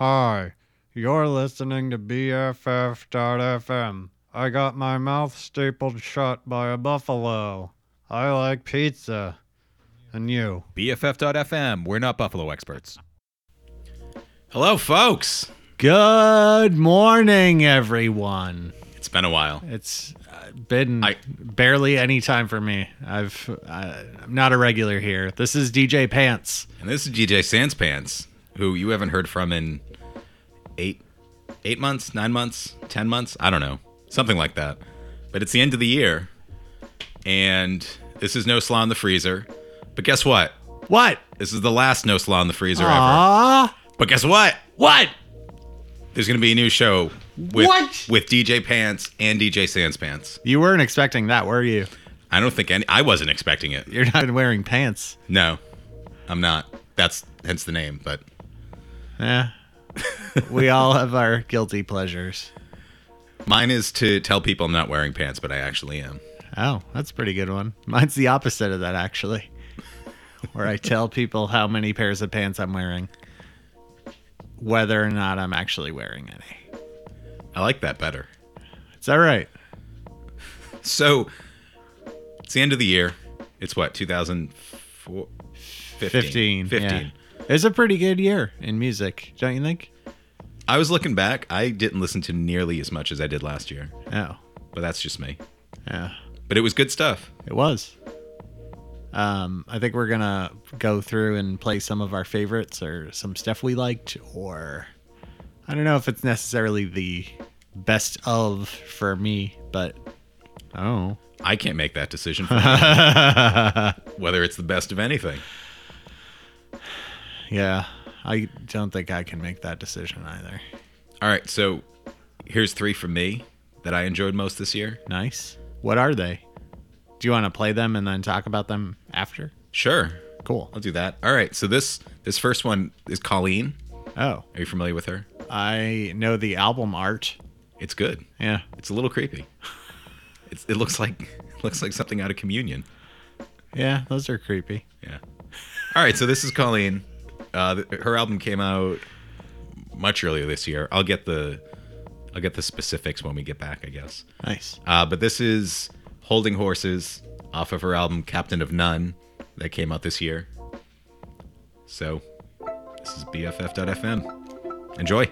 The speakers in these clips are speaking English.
Hi, you're listening to BFF.FM. I got my mouth stapled shut by a buffalo. I like pizza. And you? BFF.FM. We're not Buffalo experts. Hello, folks. Good morning, everyone. It's been a while. It's been I- barely any time for me. I've uh, I'm not a regular here. This is DJ Pants. And this is DJ Sans Pants, who you haven't heard from in eight eight months, nine months, ten months. I don't know. Something like that. But it's the end of the year. And this is no slaw in the freezer. But guess what? What? This is the last no slaw in the freezer ever. Ah, But guess what? what? There's gonna be a new show with What? with DJ Pants and DJ Sans Pants. You weren't expecting that, were you? I don't think any I wasn't expecting it. You're not wearing pants. No, I'm not. That's hence the name. But Yeah. we all have our guilty pleasures. mine is to tell people I'm not wearing pants, but I actually am. Oh, that's a pretty good one. Mine's the opposite of that, actually. Where I tell people how many pairs of pants I'm wearing, whether or not I'm actually wearing any. I like that better. Is that right? So it's the end of the year. It's what 2004, 15. 15. 15. yeah. It's a pretty good year in music, don't you think? I was looking back. I didn't listen to nearly as much as I did last year, Oh, but that's just me. yeah. But it was good stuff. It was. Um, I think we're gonna go through and play some of our favorites or some stuff we liked, or I don't know if it's necessarily the best of for me, but oh, I can't make that decision for whether it's the best of anything. Yeah. I don't think I can make that decision either. All right, so here's three from me that I enjoyed most this year. Nice. What are they? Do you want to play them and then talk about them after? Sure, Cool. I'll do that. All right, so this this first one is Colleen. Oh, Are you familiar with her? I know the album art. It's good. Yeah. It's a little creepy. It's, it looks like it looks like something out of Communion. Yeah, those are creepy. Yeah. All right, so this is Colleen. Uh, her album came out much earlier this year. I'll get the I'll get the specifics when we get back, I guess. Nice. Uh, but this is Holding Horses off of her album Captain of None that came out this year. So this is BFF.FM. Enjoy.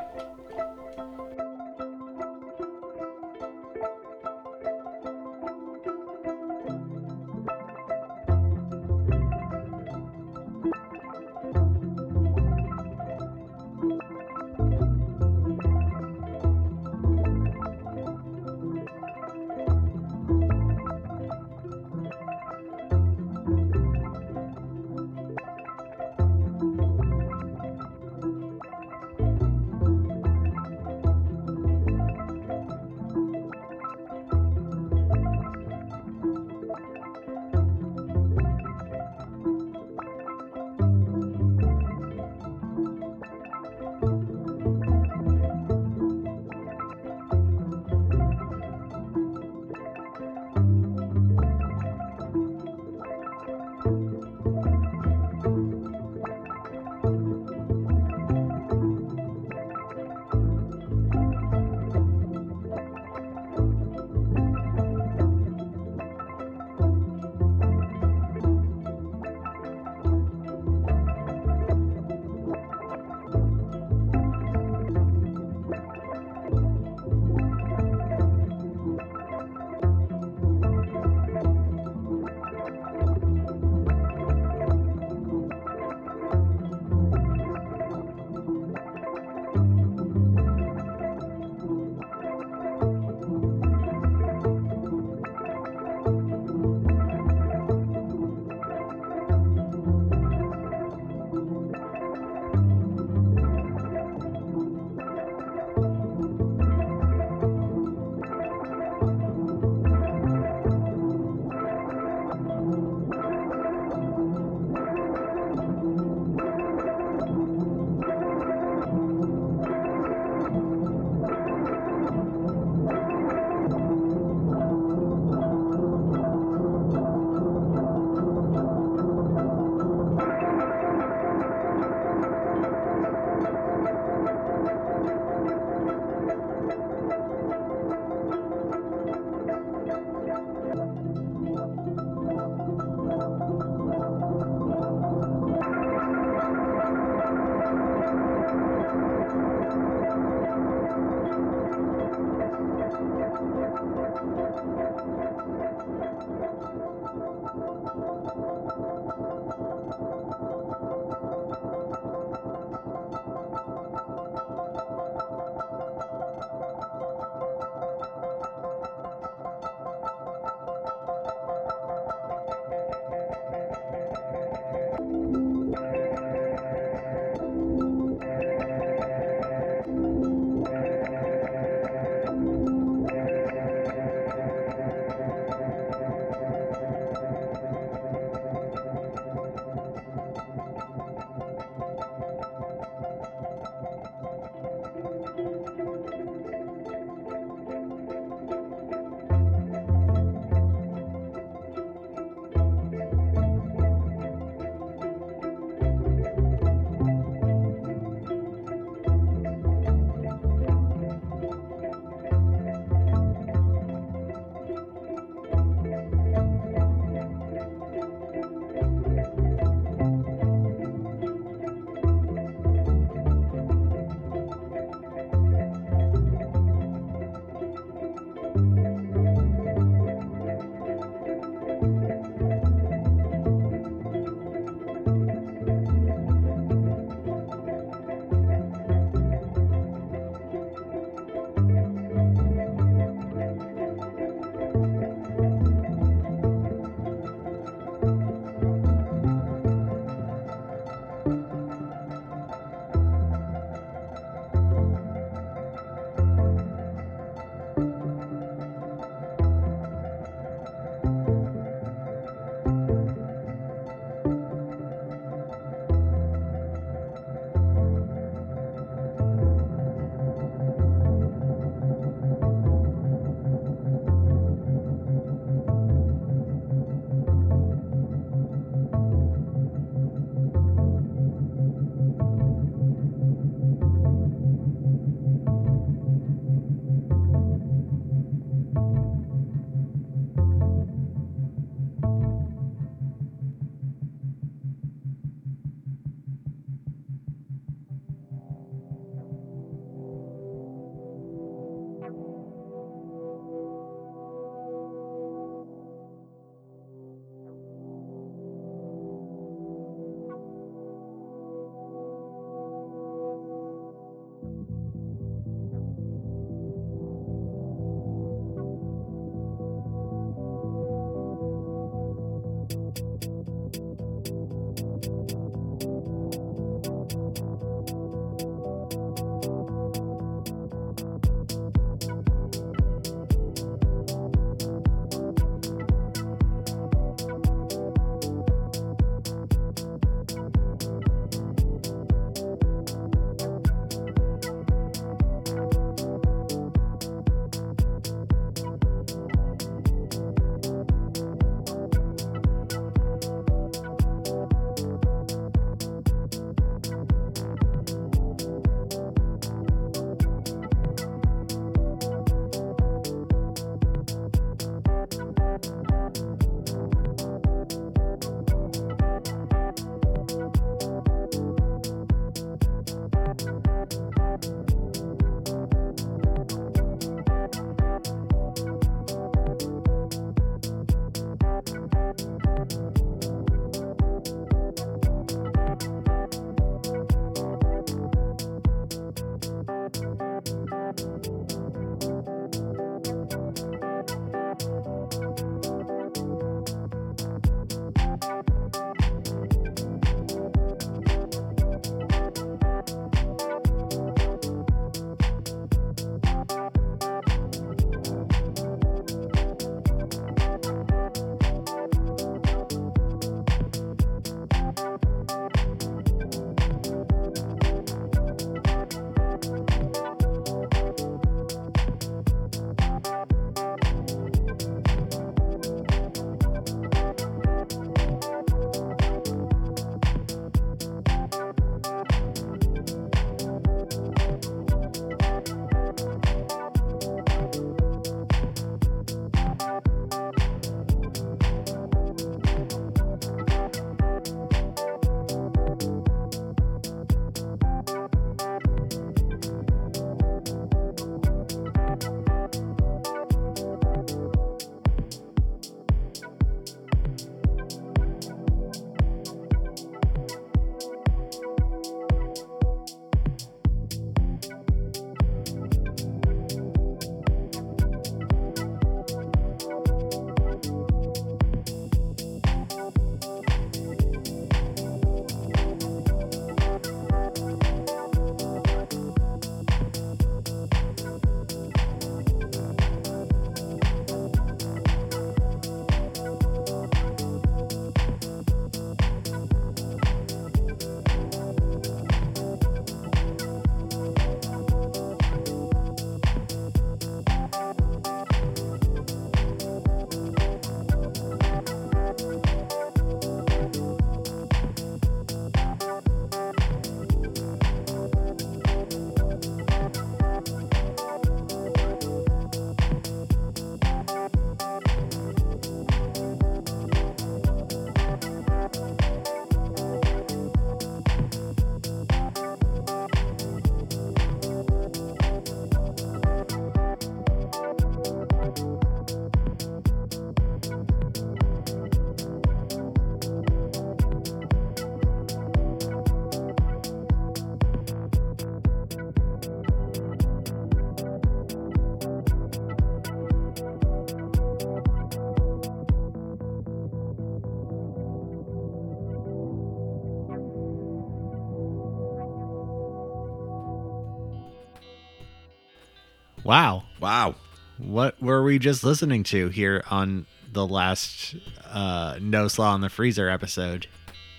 Wow. Wow. What were we just listening to here on the last uh, No Slaw in the Freezer episode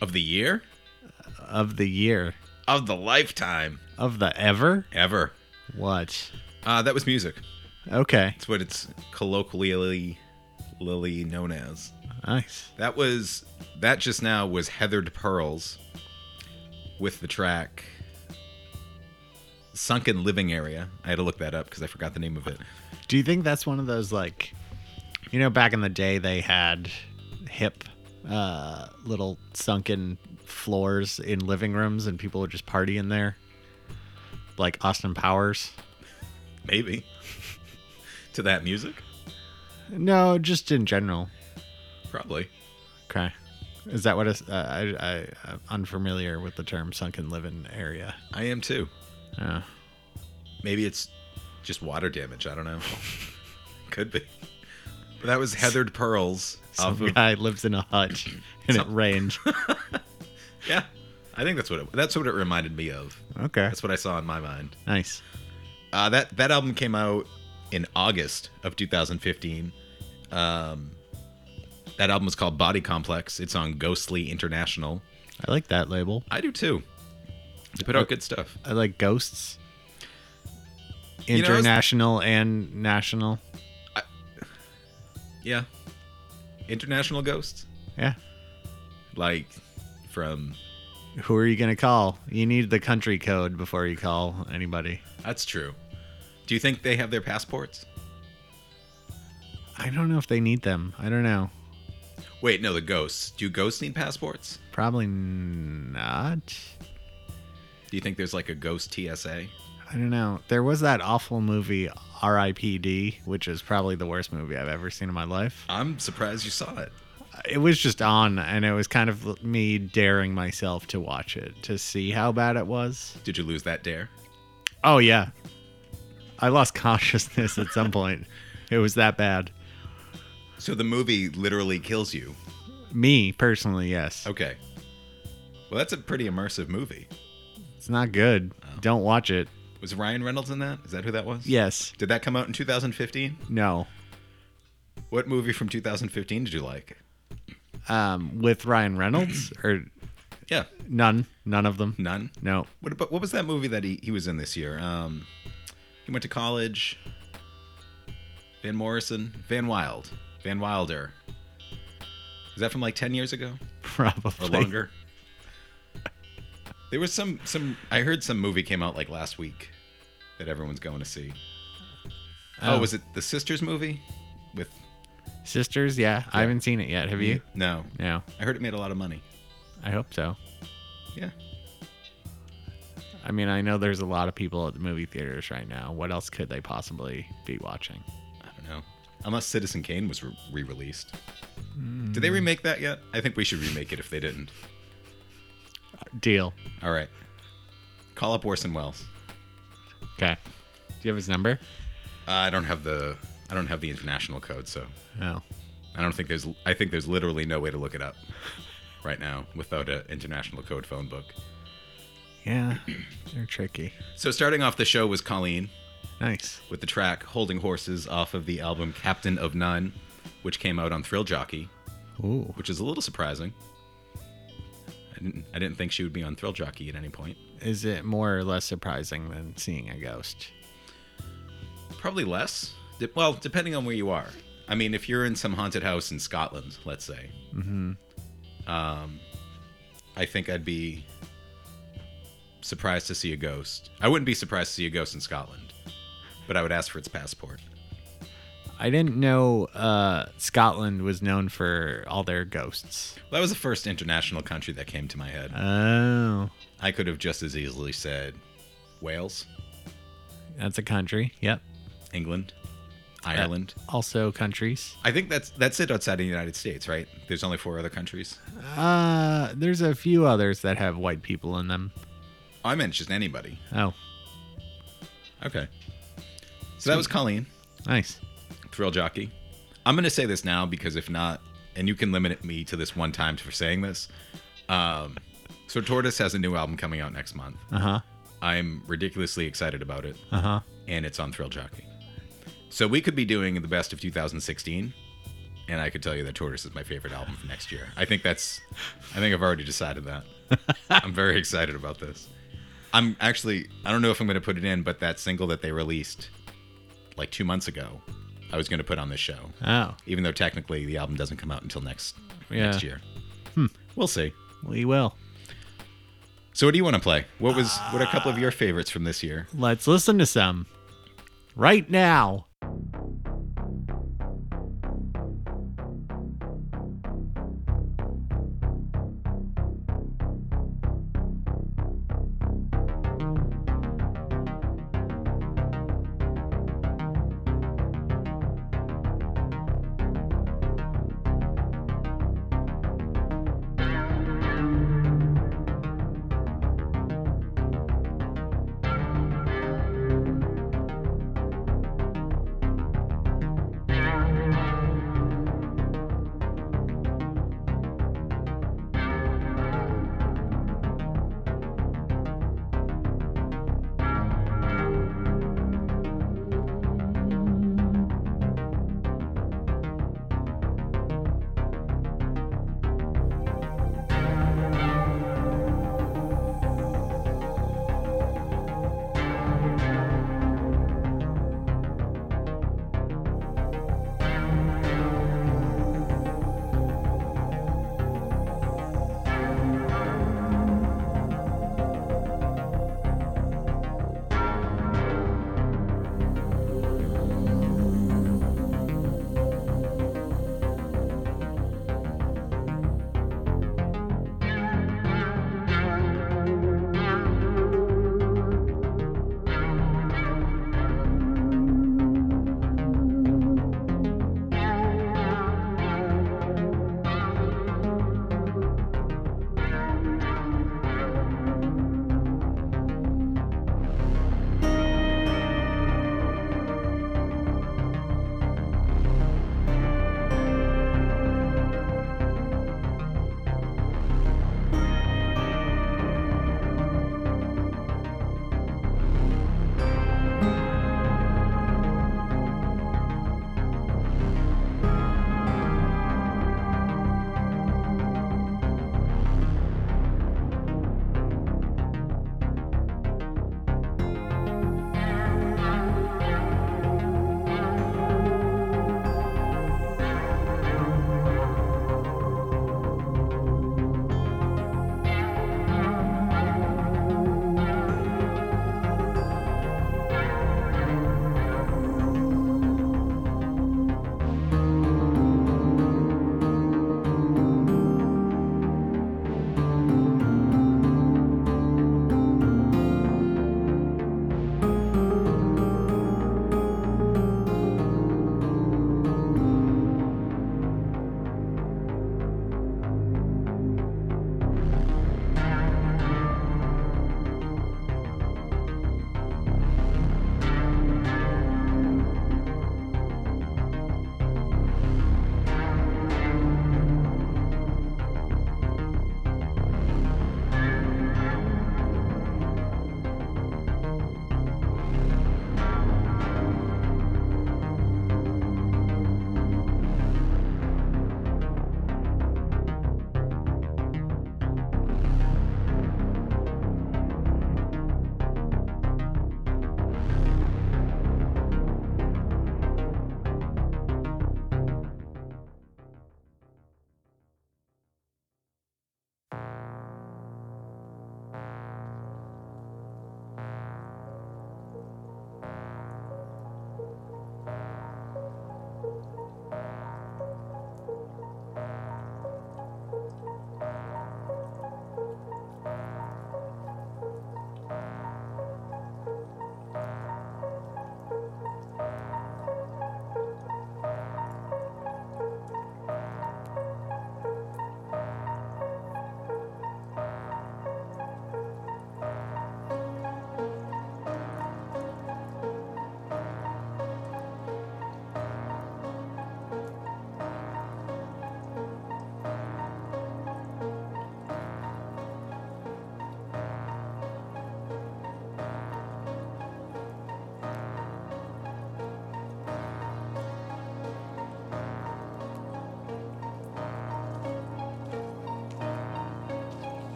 Of the year? of the year? Of the lifetime. Of the ever? Ever. What? Uh, that was music. Okay. That's what it's colloquially lily known as. Nice. That was that just now was Heathered Pearls with the track Sunken Living Area. I had to look that up because I forgot the name of it. Do you think that's one of those like, you know, back in the day they had hip, uh, little sunken floors in living rooms and people would just party in there, like Austin Powers. Maybe. to that music? No, just in general. Probably. Okay. Is that what uh, I, I, I'm unfamiliar with the term sunken living area. I am too. Oh. Maybe it's just water damage. I don't know. Could be. But that was Heathered Pearls Some of guy lives in a hut and it rained. Yeah. I think that's what it that's what it reminded me of. Okay. That's what I saw in my mind. Nice. Uh, that that album came out in August of 2015. Um, that album was called Body Complex. It's on Ghostly International. I like that label. I do too. They put out good stuff. I like ghosts. You know, I was- International and national. Yeah. International Ghosts. Yeah. Like from Who are you going to call? You need the country code before you call anybody. that's true. Do you think they have their passports? I don't know if they need them. I don't know. Wait, no, the ghosts. Do ghosts need passports? Probably not. Do you think there's like a ghost TSA? I don't know. There was that awful movie R.I.P.D., which is probably the worst movie I've ever seen in my life. I'm surprised you saw it. It was just on, and it was kind of me daring myself to watch it to see how bad it was. Did you lose that dare? Oh yeah, I lost consciousness at some point. It was that bad. So the movie literally kills you. Me personally, yes. Okay. Well, that's a pretty immersive movie. It's not good. Oh. Don't watch it. Was Ryan Reynolds in that? Is that who that was? Yes. Did that come out in 2015? No. What movie from 2015 did you like? Um, with Ryan Reynolds or Yeah, none? None of them. none. No. What about what was that movie that he, he was in this year? Um, he went to college. Van Morrison, Van Wild, Van Wilder. Is that from like 10 years ago Probably. or longer? There was some some I heard some movie came out like last week that everyone's going to see. Oh, Oh. was it the Sisters movie with Sisters? Yeah. I haven't seen it yet. Have you? No. No. I heard it made a lot of money. I hope so. Yeah. I mean, I know there's a lot of people at the movie theaters right now. What else could they possibly be watching? I don't know. Unless Citizen Kane was re- re-released. Hmm. Did they remake that yet? I think we should remake it if they didn't. Deal. All right. Call up Orson Welles. Okay. Do you have his number? Uh, I don't have the I don't have the international code, so No. I don't think there's I think there's literally no way to look it up right now without an international code phone book. Yeah. They're tricky. So starting off the show was Colleen Nice. with the track Holding Horses off of the album Captain of None, which came out on Thrill Jockey, Ooh. which is a little surprising. I didn't I didn't think she would be on Thrill Jockey at any point. Is it more or less surprising than seeing a ghost? Probably less. De- well, depending on where you are. I mean, if you're in some haunted house in Scotland, let's say, Mm-hmm. um, I think I'd be surprised to see a ghost. I wouldn't be surprised to see a ghost in Scotland, but I would ask for its passport. I didn't know uh, Scotland was known for all their ghosts. That was the first international country that came to my head. Oh. I could have just as easily said Wales, That's a country. Yep. England, Ireland. Also countries. I think that's that's it outside of the United States, right? There's only four other countries. Uh, there's a few others that have white people in them. I meant just anybody. Oh, Okay. So that was Colleen. nice. Thrill Jockey. I'm going to say this now because if not, and you can limit me to this one time for saying this. Um, so Tortoise has a new album coming out next month. Uh huh. I'm ridiculously excited about it, Uh huh. and it's on Thrill Jockey. So we could be doing the best of 2016, and I could tell you that Tortoise is my favorite album for next year. I think that's, I think I've already decided that. I'm very excited about this. I'm actually, I don't know if I'm going to put it in, but that single that they released like two months ago, I was going to put on this show, Oh, even though technically the album doesn't come out until next Yeah. next year. Hmm. We'll see. we will. So what do you want to play? What was what are a couple of uh, your favorites from this year? Let's listen to some right now.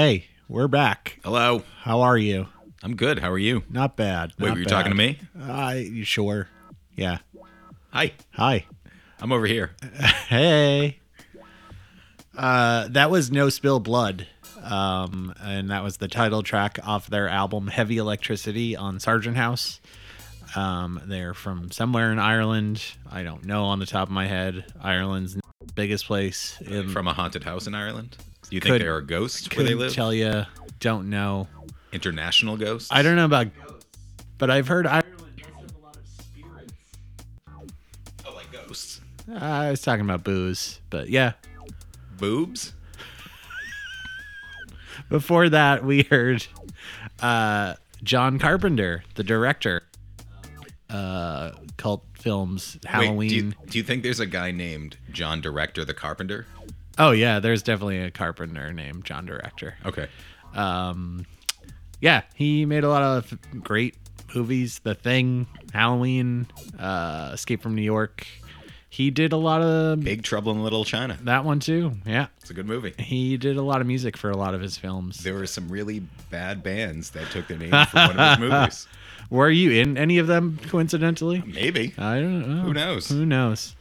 Hey, we're back. Hello. How are you? I'm good. How are you? Not bad. Wait, not were you bad. talking to me? I you sure? Yeah. Hi. Hi. I'm over here. Hey. Uh, that was No Spill Blood. Um, and that was the title track off their album Heavy Electricity on Sargent House. Um, they're from somewhere in Ireland. I don't know on the top of my head. Ireland's biggest place in From a haunted house in Ireland. Do you think there are ghosts where they live? tell you. Don't know. International ghosts? I don't know about ghosts, but I've heard Ireland does have a lot of spirits. Oh, like ghosts. I was talking about booze, but yeah. Boobs? Before that, we heard uh, John Carpenter, the director, uh, cult films Halloween. Wait, do you, do you think there's a guy named John Director the Carpenter? Oh yeah, there's definitely a Carpenter named John Director. Okay. Um, yeah, he made a lot of great movies. The Thing, Halloween, uh, Escape from New York. He did a lot of Big Trouble in Little China. that one too. Yeah, It's a good movie. he did a lot of music for a lot of his films. There were some really bad bands that took their name from one of his movies. Were you in any of them coincidentally? Maybe. I don't know. Who knows? Who knows?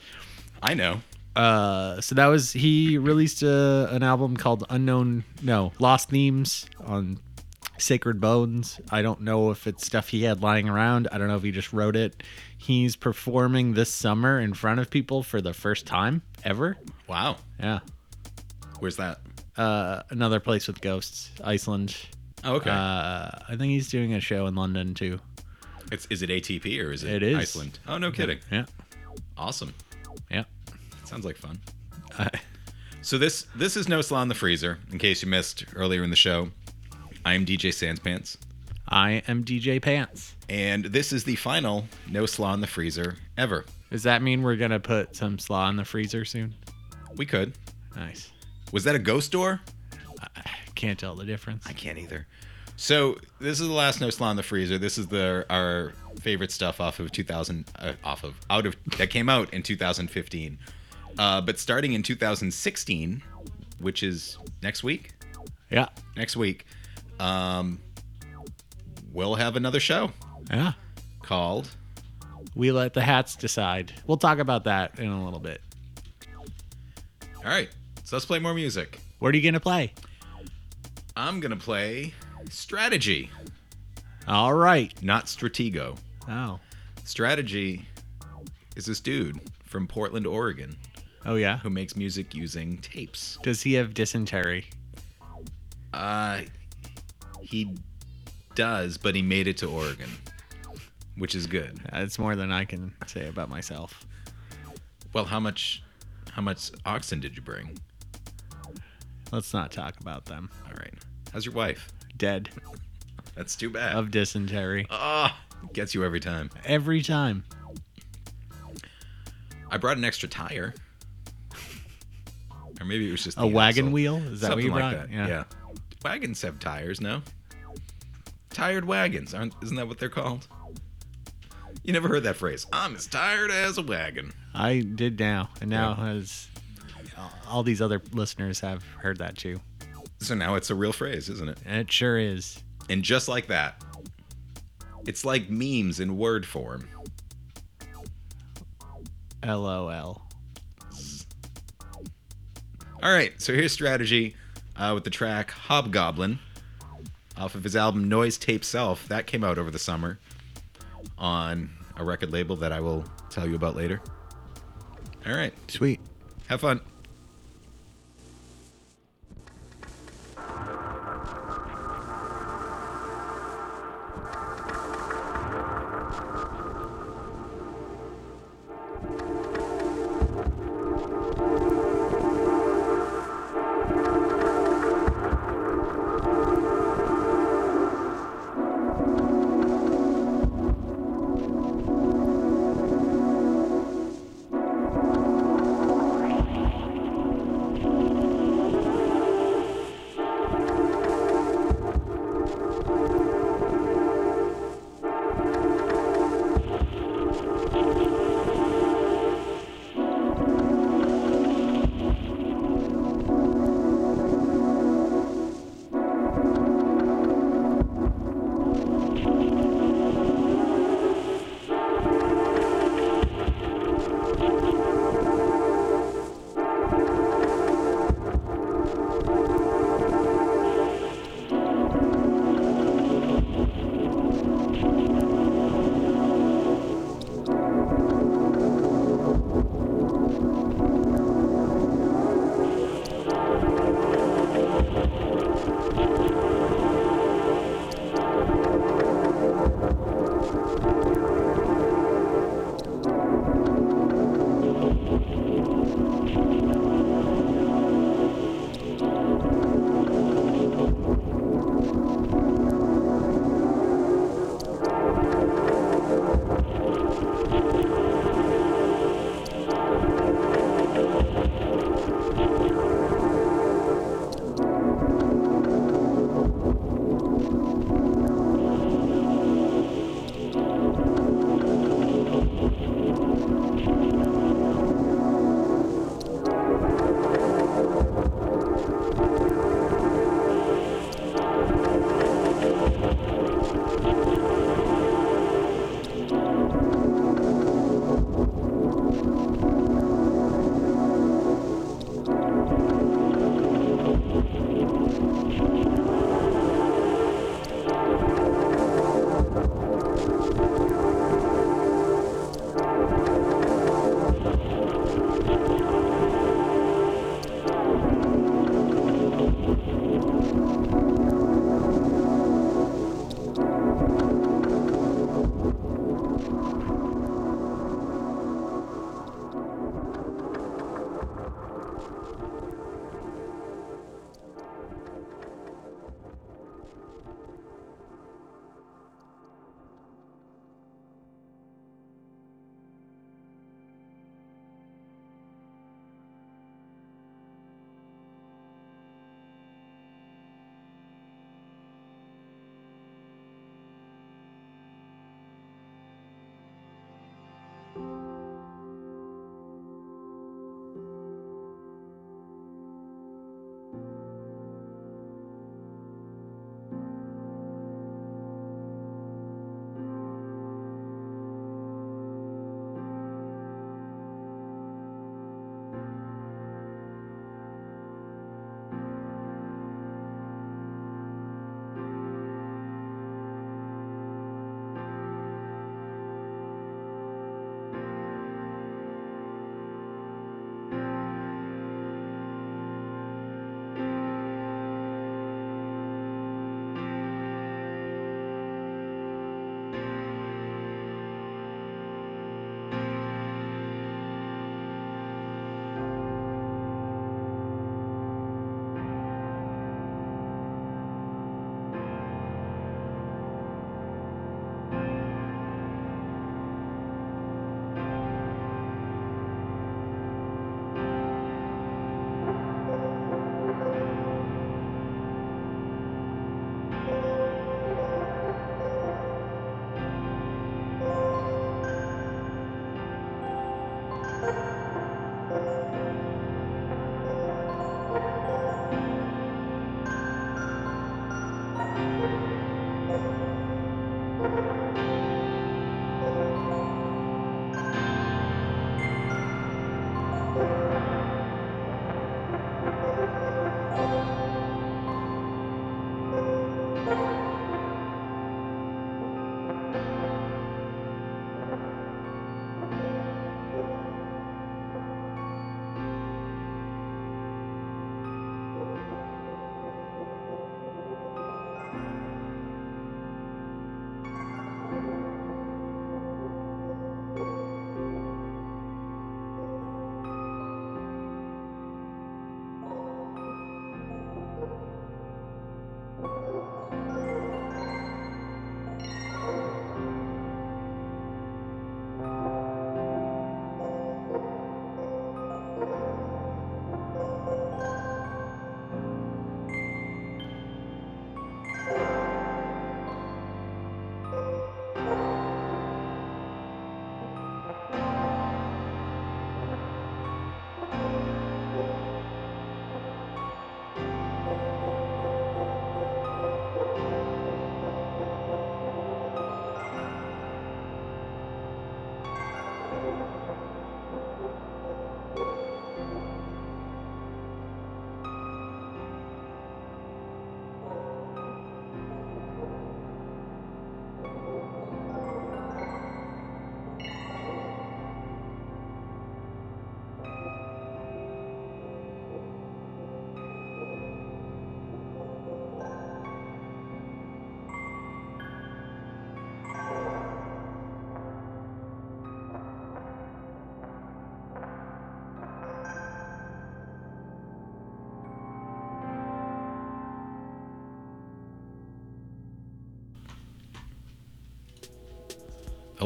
I know. Uh, so that was he released a, an album called Unknown, no, Lost Themes on Sacred Bones. I don't know if it's stuff he had lying around. I don't know if he just wrote it. He's performing this summer in front of people for the first time ever. Wow. Yeah. Where's that? Uh, another place with ghosts, Iceland. Oh, okay. Uh, I think he's doing a show in London too. it's, is it ATP or is it, It is. Iceland? Oh, no kidding. Yeah. Awesome. Yeah. Sounds like fun. Uh, So this this is No Slaw in the Freezer, in case you missed earlier in the show. I am DJ Sanspants, I am DJ Pants. and this is the final No Slaw in the Freezer ever. Does that mean we're gonna put some slaw in the freezer soon? We could. Nice. Was that a ghost door? I Can't tell the difference. I can't either. So this is the last No Slaw in the Freezer. This is the our favorite stuff off of 2000, uh, off of out of that came out in 2015. Uh, but starting in 2016, which is next week, Yeah. next week, um, we'll have another show Yeah. called We let the hats decide. We'll talk about that in a little bit. All right, so let's play more music. What are you gonna play? I'm gonna play Strategy, All right. not Stratego. Oh. Strategy is this dude from Portland, Oregon, Oh yeah. who makes music using tapes. Does he have dysentery? Uh, he does, but he made it to Oregon, which is good. That's more than I can say about myself. Well, how much, how much oxen did you bring? Let's not talk about them. All right. How's your wife? Dead That's too bad. of dysentery Ah, gets you every time. every time. I brought an extra tire. Or maybe it was just A wagon axle. wheel? Is that what Something you like brought? that. Yeah. Wagons have tires, no? Tired wagons, aren't isn't that what they're called? You never heard that phrase. I'm as tired as a wagon. I did now, and now Yeah. as all these other listeners have heard that too. So now it's a real phrase, isn't it? It sure is. And just like that, it's like memes in word form. LOL. All right, so here's strategy uh, with the track Hobgoblin off of his album Noise Tape Self. That came out over the summer on a record label that I will tell you about later. All right, Sweet. have fun.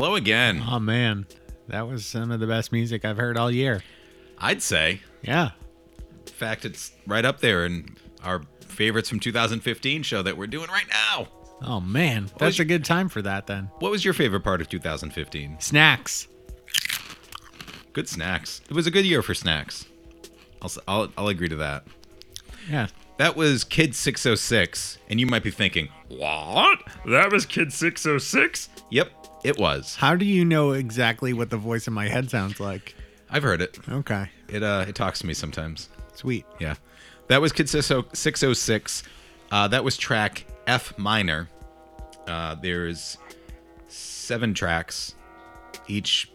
Hello again. Oh man, that was some of the best music I've heard all year. I'd say. Yeah. In fact, it's right up there in our favorites from 2015 show that we're doing right now. Oh man, was that's your- a good time for that then. What was your favorite part of 2015? Snacks. Good snacks. It was a good year for snacks. I'll, I'll, I'll agree to that. Yeah. That was Kid 606, and you might be thinking, what? That was Kid 606? Yep, it was. How do you know exactly what the voice in my head sounds like? I've heard it. Okay. It uh, it talks to me sometimes. Sweet. Yeah. That was Kid 606. Uh, that was track F minor. Uh, there's seven tracks. Each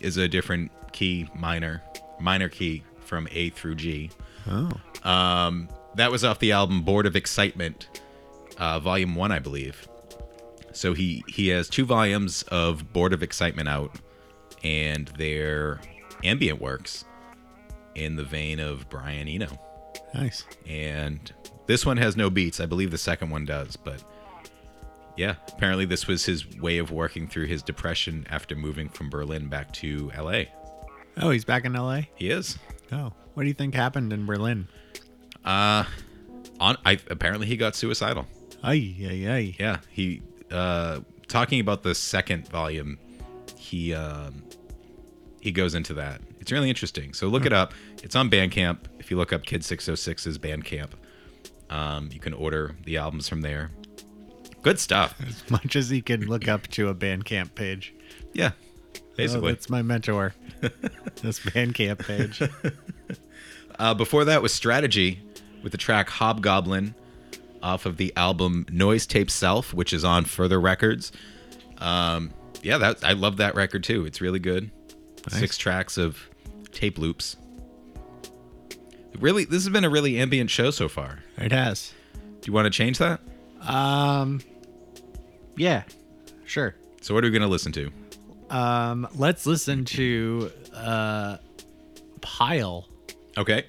is a different key minor, minor key from A through G. Oh. Um, that was off the album Bored of Excitement, uh, Volume One, I believe. So he he has two volumes of Bored of Excitement out, and they're ambient works in the vein of Brian Eno. Nice. And this one has no beats. I believe the second one does, but yeah, apparently this was his way of working through his depression after moving from Berlin back to LA. Oh, he's back in LA? He is. Oh. What do you think happened in Berlin? Uh on I apparently he got suicidal. Ay, ay, ay. Yeah, he uh talking about the second volume, he um he goes into that. It's really interesting. So look it up. It's on Bandcamp. If you look up Kid 606's Bandcamp, um, you can order the albums from there. Good stuff. As much as he can look up to a Bandcamp page. Yeah, Oh, basically. that's my mentor. this Bandcamp page. uh, before that was Strategy with the track Hobgoblin off of the album Noise Tape Self, which is on Further Records. Um, yeah, that I love that record too. It's really good. Nice. Six tracks of tape loops. Really, this has been a really ambient show so far. It has. Do you want to change that? Um, yeah, sure. So, what are we going to listen to? Um, let's listen to uh, Pile. Okay.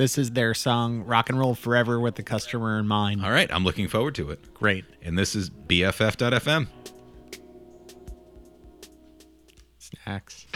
This is their song "Rock and Roll Forever" with the customer in mind. All right. I'm looking forward to it. Great And this is BFF.FM. snacks.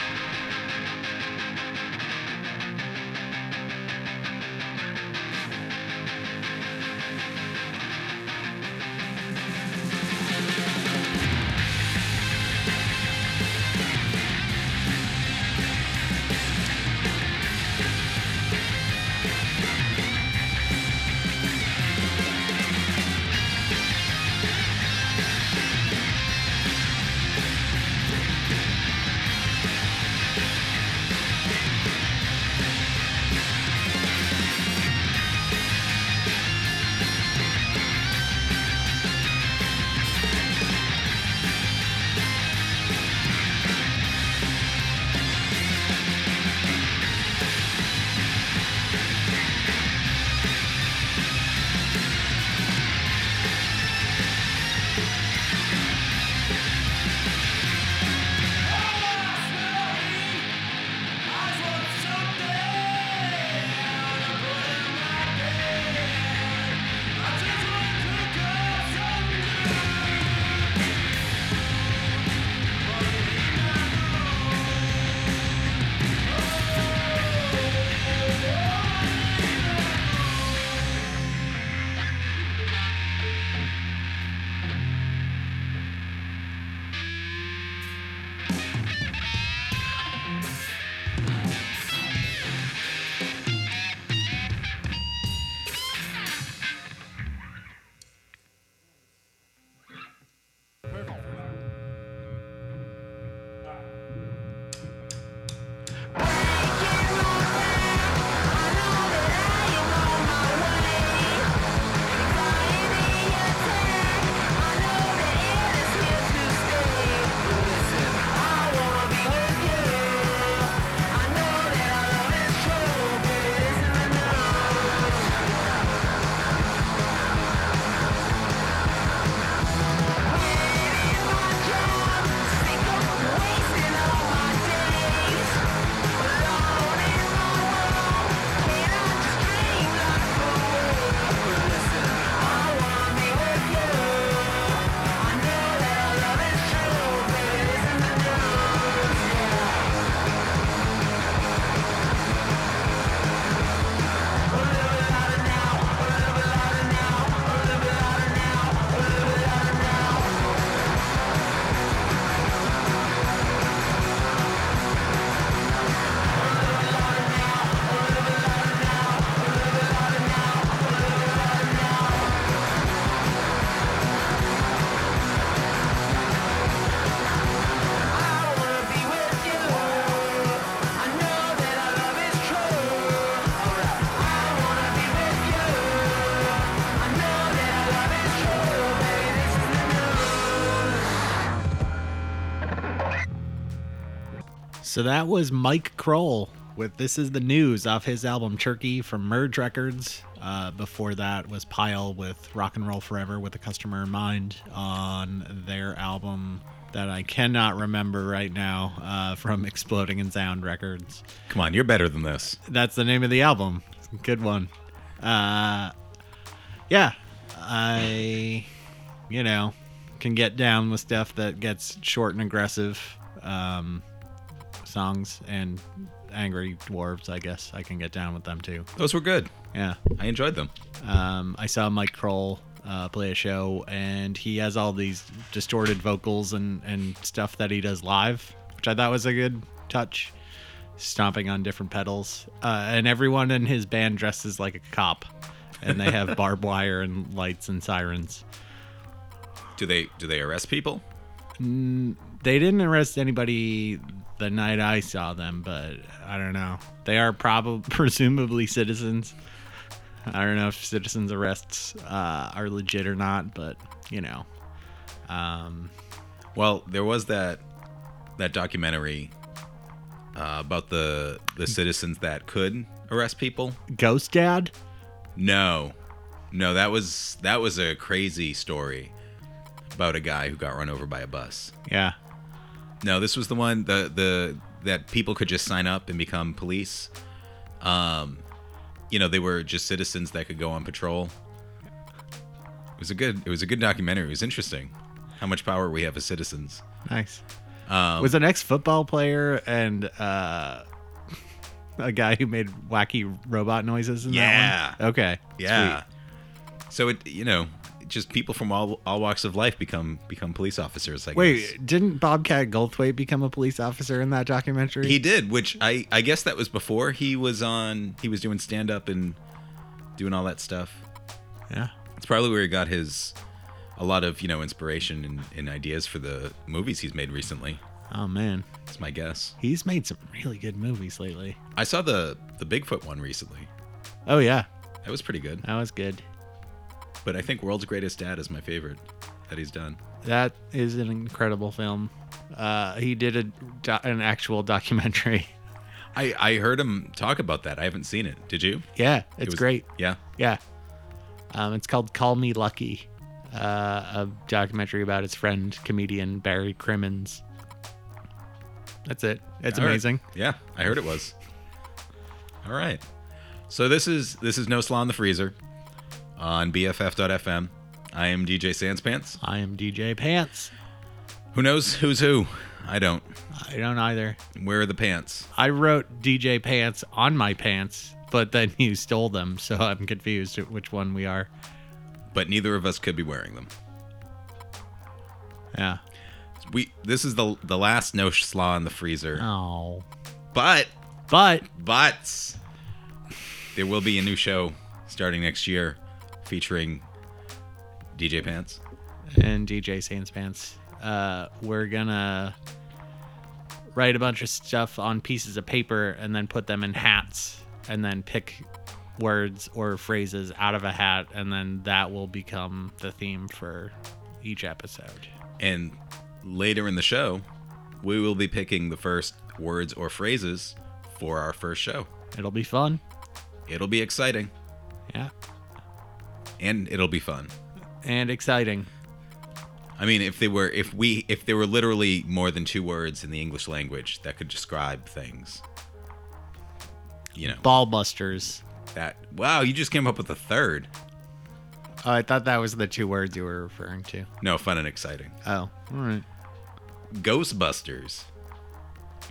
So that was Mike Krol with This Is the News off his album Turkey from Merge Records. Uh, before that was Pile with Rock and Roll Forever with the Customer in Mind on their album that I cannot remember right now uh, from Exploding in Sound Records. Come on, you're better than this. That's the name of the album. Good one. Uh, yeah, I, you know, can get down with stuff that gets short and aggressive. Um, songs and Angry Dwarves, I guess I can get down with them too. Those were good. Yeah. I enjoyed them. Um, I saw Mike Krol uh, play a show, and he has all these distorted vocals and, and stuff that he does live, which I thought was a good touch. Stomping on different pedals. Uh, and everyone in his band dresses like a cop, and they have barbed wire and lights and sirens. Do they do they arrest people? They didn't arrest anybody the night I saw them, but I don't know. They are probably presumably citizens. I don't know if citizens arrests uh, are legit or not, but you know, um, Well, there was that that documentary uh, about the the citizens that could arrest people. Ghost Dad. No, no, that was that was a crazy story about a guy who got run over by a bus. Yeah, No, this was the one the the that people could just sign up and become police. Um, you know, they were just citizens that could go on patrol. It was a good it was a good documentary. It was interesting how much power we have as citizens. nice. Um, Was an ex-football player and uh, a guy who made wacky robot noises in Yeah. that one. Okay. Yeah. So it you know just people from all all walks of life become become police officers. I guess. Wait, didn't Bobcat Goldthwait become a police officer in that documentary? he did, which I I guess that was before he was on. He was doing stand up and doing all that stuff. yeah. It's probably where he got his a lot of you know inspiration and, and ideas for the movies he's made recently. Oh man, That's my guess. he's made some really good movies lately. I saw the the Bigfoot one recently. Oh yeah, That was pretty good. that was good. But I think World's Greatest Dad is my favorite that he's done. That is an incredible film. Uh, he did a do- an actual documentary. I I heard him talk about that. I haven't seen it. Did you? Yeah, It it's was- great. Yeah. Yeah. Um, it's called Call Me Lucky, uh, a documentary about his friend, comedian Barry Crimmins. That's it. It's All right. amazing. Yeah, I heard it was. All right. So this is this is No Slaw in the Freezer on BFF.fm. I am DJ Sanspants. I am DJ Pants. Who knows who's who? I don't. I don't either. Where are the pants? I wrote DJ Pants on my pants, but then you stole them, so I'm confused at which one we are. But neither of us could be wearing them. Yeah. We this is the the last No Slaw in the Freezer. Oh. But But but there will be a new show starting next year featuring DJ Pants. and DJ Sans Pants. Uh, we're gonna write a bunch of stuff on pieces of paper and then put them in hats and then pick words or phrases out of a hat and then that will become the theme for each episode. And later in the show, we will be picking the first words or phrases for our first show. It'll be fun. It'll be exciting Yeah. And it'll be fun. And exciting. I mean, if they were if we if there were literally more than two words in the English language that could describe things. You know, Ball busters. that wow, you just came up with a third. Oh, I thought that was the two words you were referring to. No, fun and exciting. Oh, all right. Ghostbusters.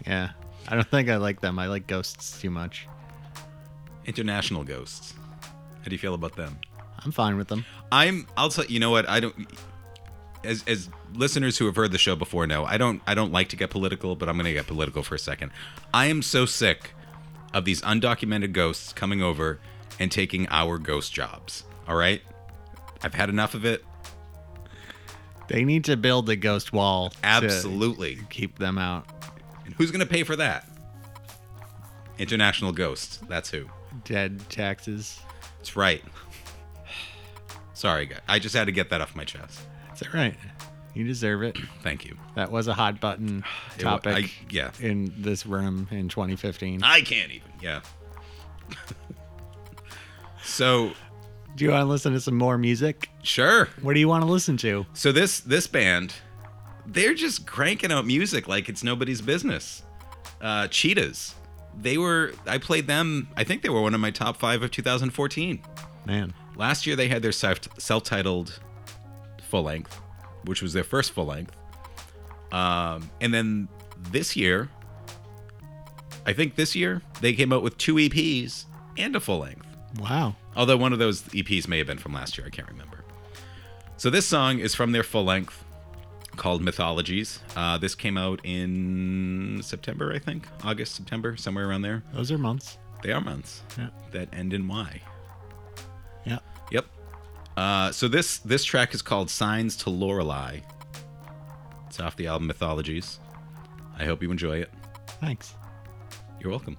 Yeah. I don't think I like them. I like ghosts too much. International ghosts. How do you feel about them? I'm fine with them. I'm I'll tell you know what I don't as as listeners who have heard the show before know I don't I don't like to get political but I'm going to get political for a second. I am so sick of these undocumented ghosts coming over and taking our ghost jobs. All right? I've had enough of it. They need to build a ghost wall. Absolutely. keep them out. And who's going to pay for that? International ghosts. That's who. Dead taxes. That's right. Sorry, guys. I just had to get that off my chest. Is that right? You deserve it. Thank you. That was a hot button It wa- topic I- yeah. in this room in 2015. I can't even. Yeah. so Do you want to listen to some more music? sure. What do you want to listen to? So this this band, they're just cranking out music like it's nobody's business. Uh, Cheatahs. They were. I played them. I think they were one of my top five of 2014. Man, Last year they had their self self-titled full length, which was their first full length. Um, and then this year, I think this year they came out with two EPs and a full length. wow. Although one of those EPs may have been from last year, I can't remember. So this song is from their full length called Mythologies. Uh, this came out in September, I think, August, September, somewhere around there. Those are months. They are months Yeah. that end in Y. Uh, so this this track is called "Signs to Lorelei." It's off the album Mythologies. I hope you enjoy it. Thanks. You're welcome.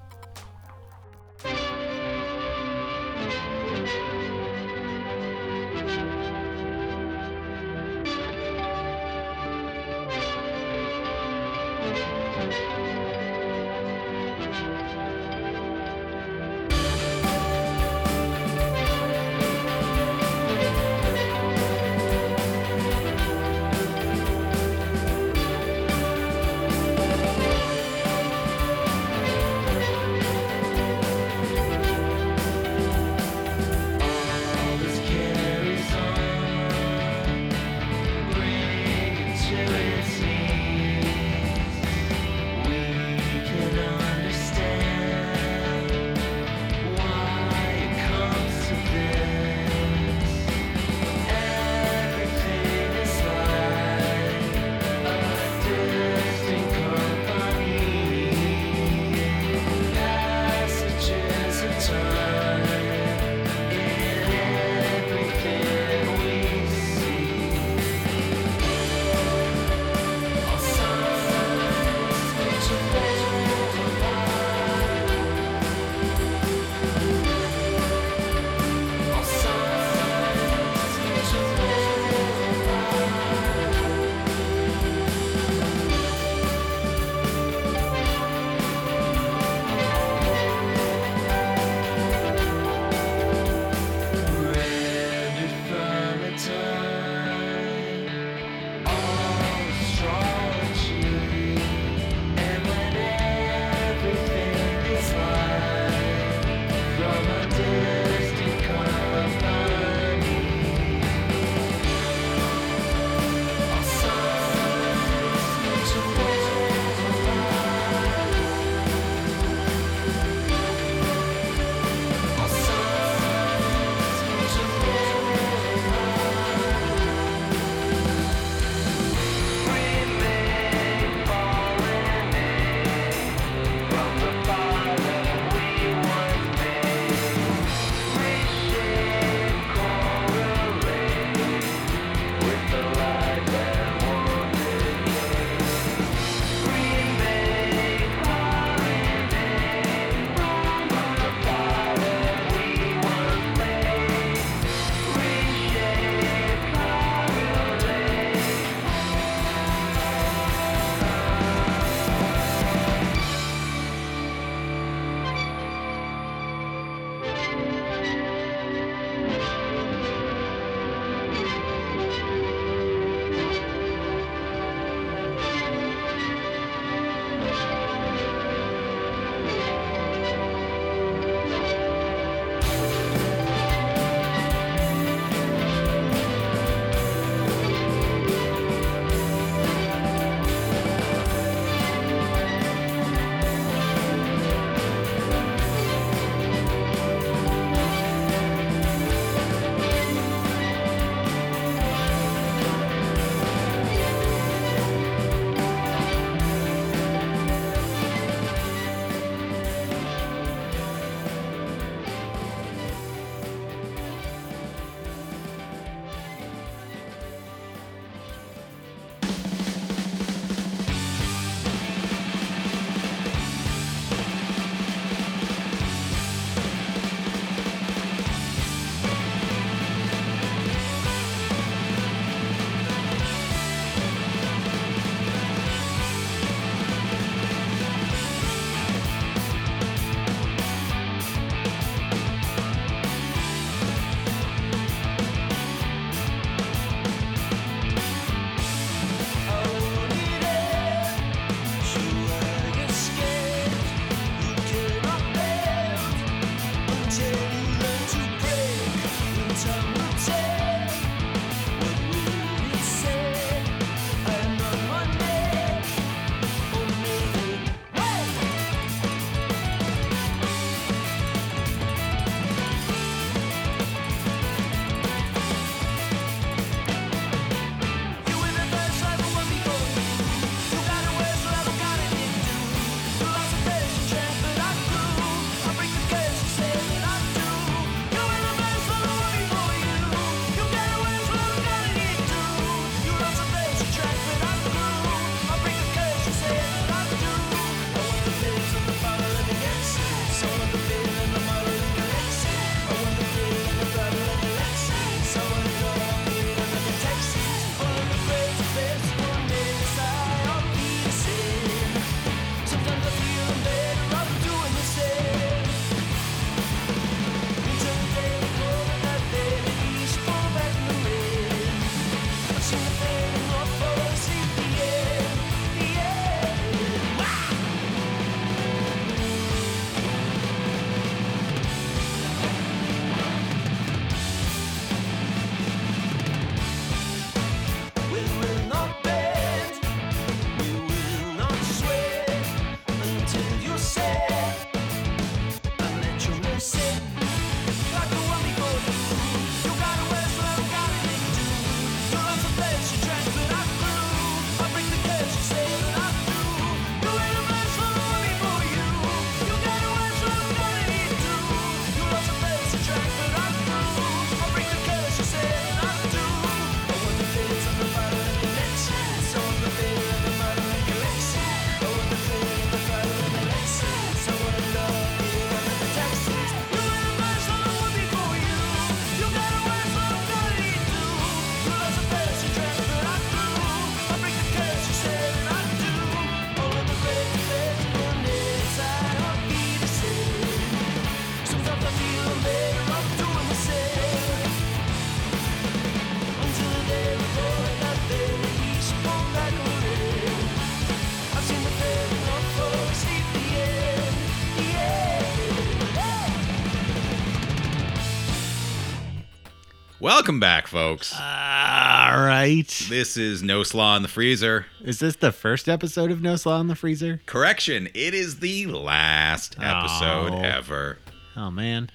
Welcome back, folks. All right. This is No Slaw in the Freezer. Is this the first episode of No Slaw in the Freezer? Correction, it is the last oh. episode Oh. ever. Oh man.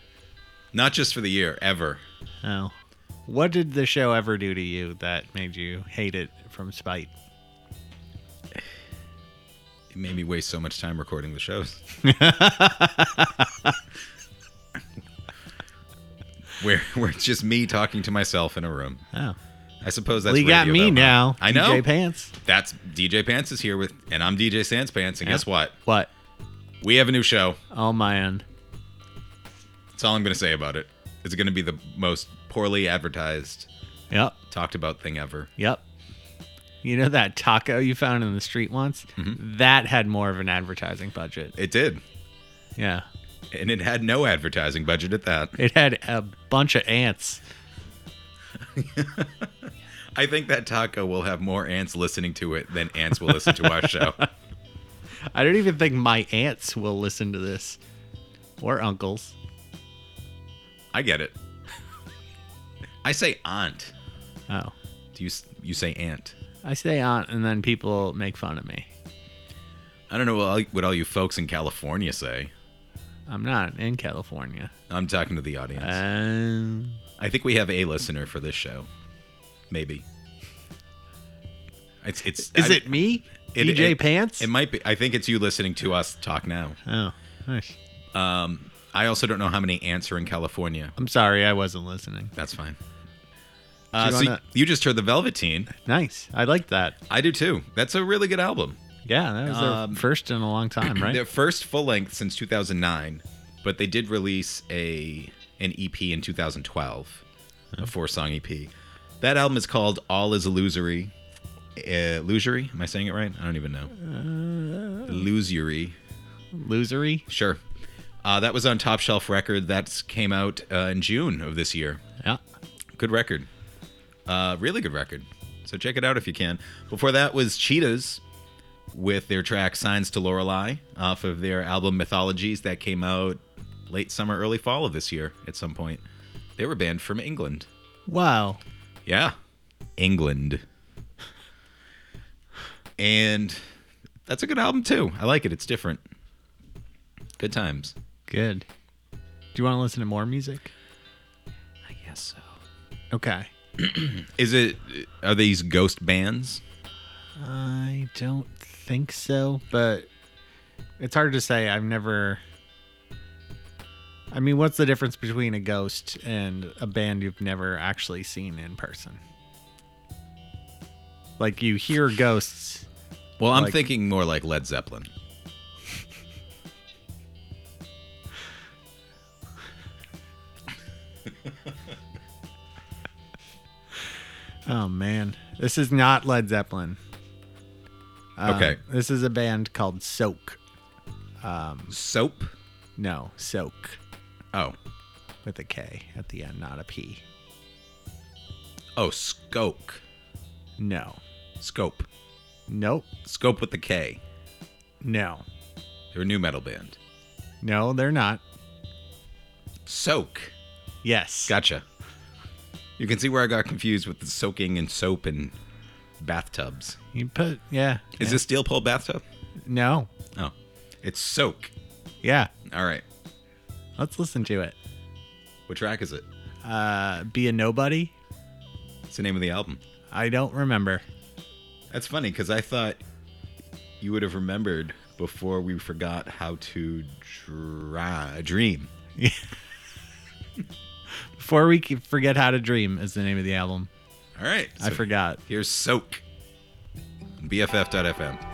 Not just for the year, ever. Oh. What did the show ever do to you that made you hate it from spite? It made me waste so much time recording the shows. where, where it's just me talking to myself in a room. Oh. I suppose that's well, you got me though, now. I know. DJ Pants. That's DJ Pants is here with, and I'm DJ Sans Pants. And Yeah. guess what? What? We have a new show. Oh man. That's all I'm going to say about it. It's going to be the most poorly advertised, Yep. talked about thing ever. Yep. You know that taco you found in the street once? Mm-hmm. That had more of an advertising budget. It did. Yeah. And it had no advertising budget at that. It had a bunch of ants. I think that taco will have more ants listening to it than ants will listen to our show. I don't even think my aunts will listen to this. Or uncles. I get it. I say aunt. Oh. Do you you say aunt? I say aunt and then people make fun of me. I don't know what all, what all you folks in California say. I'm not in California. I'm talking to the audience. Um, I think we have a listener for this show. Maybe. It's it's is I- it me? it- DJ it- Pants? It might be. I think it's you listening to us talk now. oh, nice. Um, I also don't know how many ants are in California. I'm sorry, I wasn't listening. That's fine. Uh, you so wanna- you just heard the Velvet Teen. Nice. I like that. I do too. That's a really good album. Yeah, that was Um, their first in a long time, right? Their first full length since 2009, but they did release a an EP in 2012, a four song EP. That album is called All Is Illusory. Uh, illusory? Am I saying it right? I don't even know. Illusory. Losery. Sure. Uh, that was on Topshelf Record. That came out uh, in June of this year. Yeah. Good record. Uh, really good record. So check it out if you can. Before that was Cheatahs with their track Signs to Lorelei off of their album Mythologies that came out late summer, early fall of this year at some point. They were banned from England. Wow. Yeah. England. And that's a good album too. I like it. It's different. Good times. Good. Do you want to listen to more music? I guess so. Okay. Is it are these ghost bands? I don't think so, but it's hard to say. I've never. I mean, what's the difference between a ghost and a band you've never actually seen in person? Like you hear ghosts. Well, I'm Like- thinking more like Led Zeppelin. Oh man, this is not Led Zeppelin. Um, Okay. This is a band called Soak. Um, Soap? No, Soak Oh. with a K at the end, not a P. Oh, Skoke. No. Scope. Nope. Scope with the K. No. They're a new metal band. No, they're not. Soak. Yes. Gotcha. You can see where I got confused with the soaking and soap and bathtubs. You put yeah. Is yeah. this steel pole bathtub? No. Oh. It's soak. Yeah. All right. Let's listen to it. What track is it? Uh Be a Nobody? What's the name of the album? I don't remember. That's funny because I thought you would have remembered before we forgot how to dra- dream. Before we forget how to dream is the name of the album. All right. I forgot. Here's Soak. BFF.FM.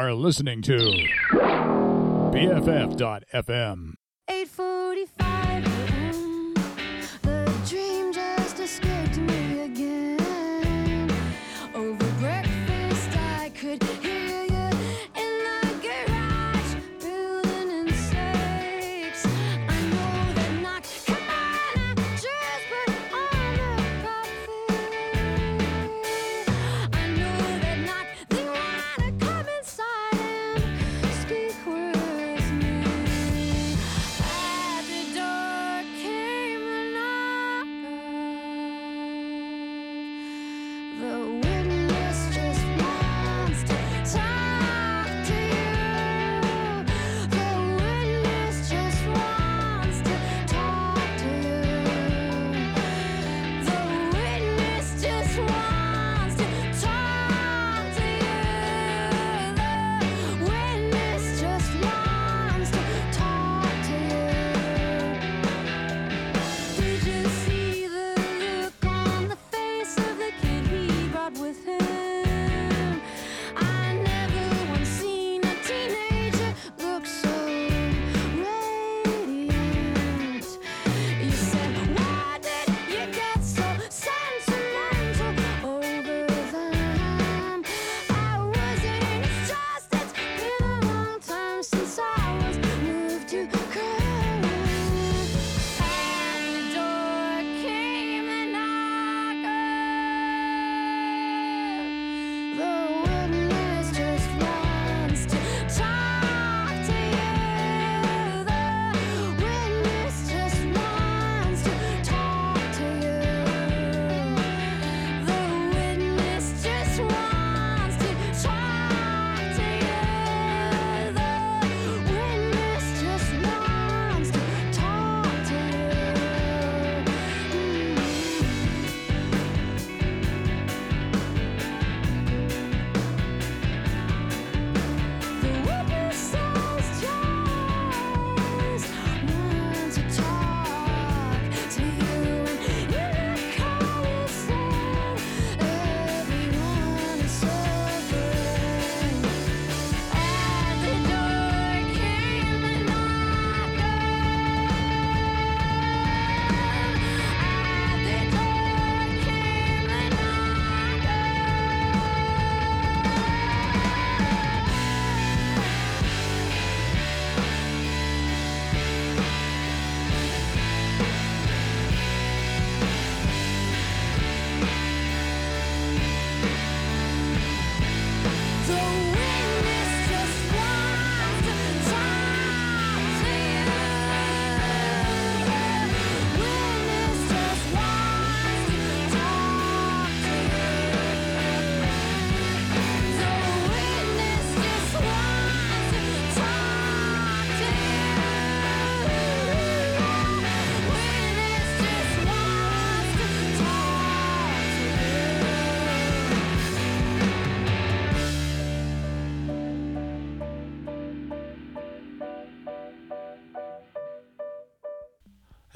are listening to BFF.FM.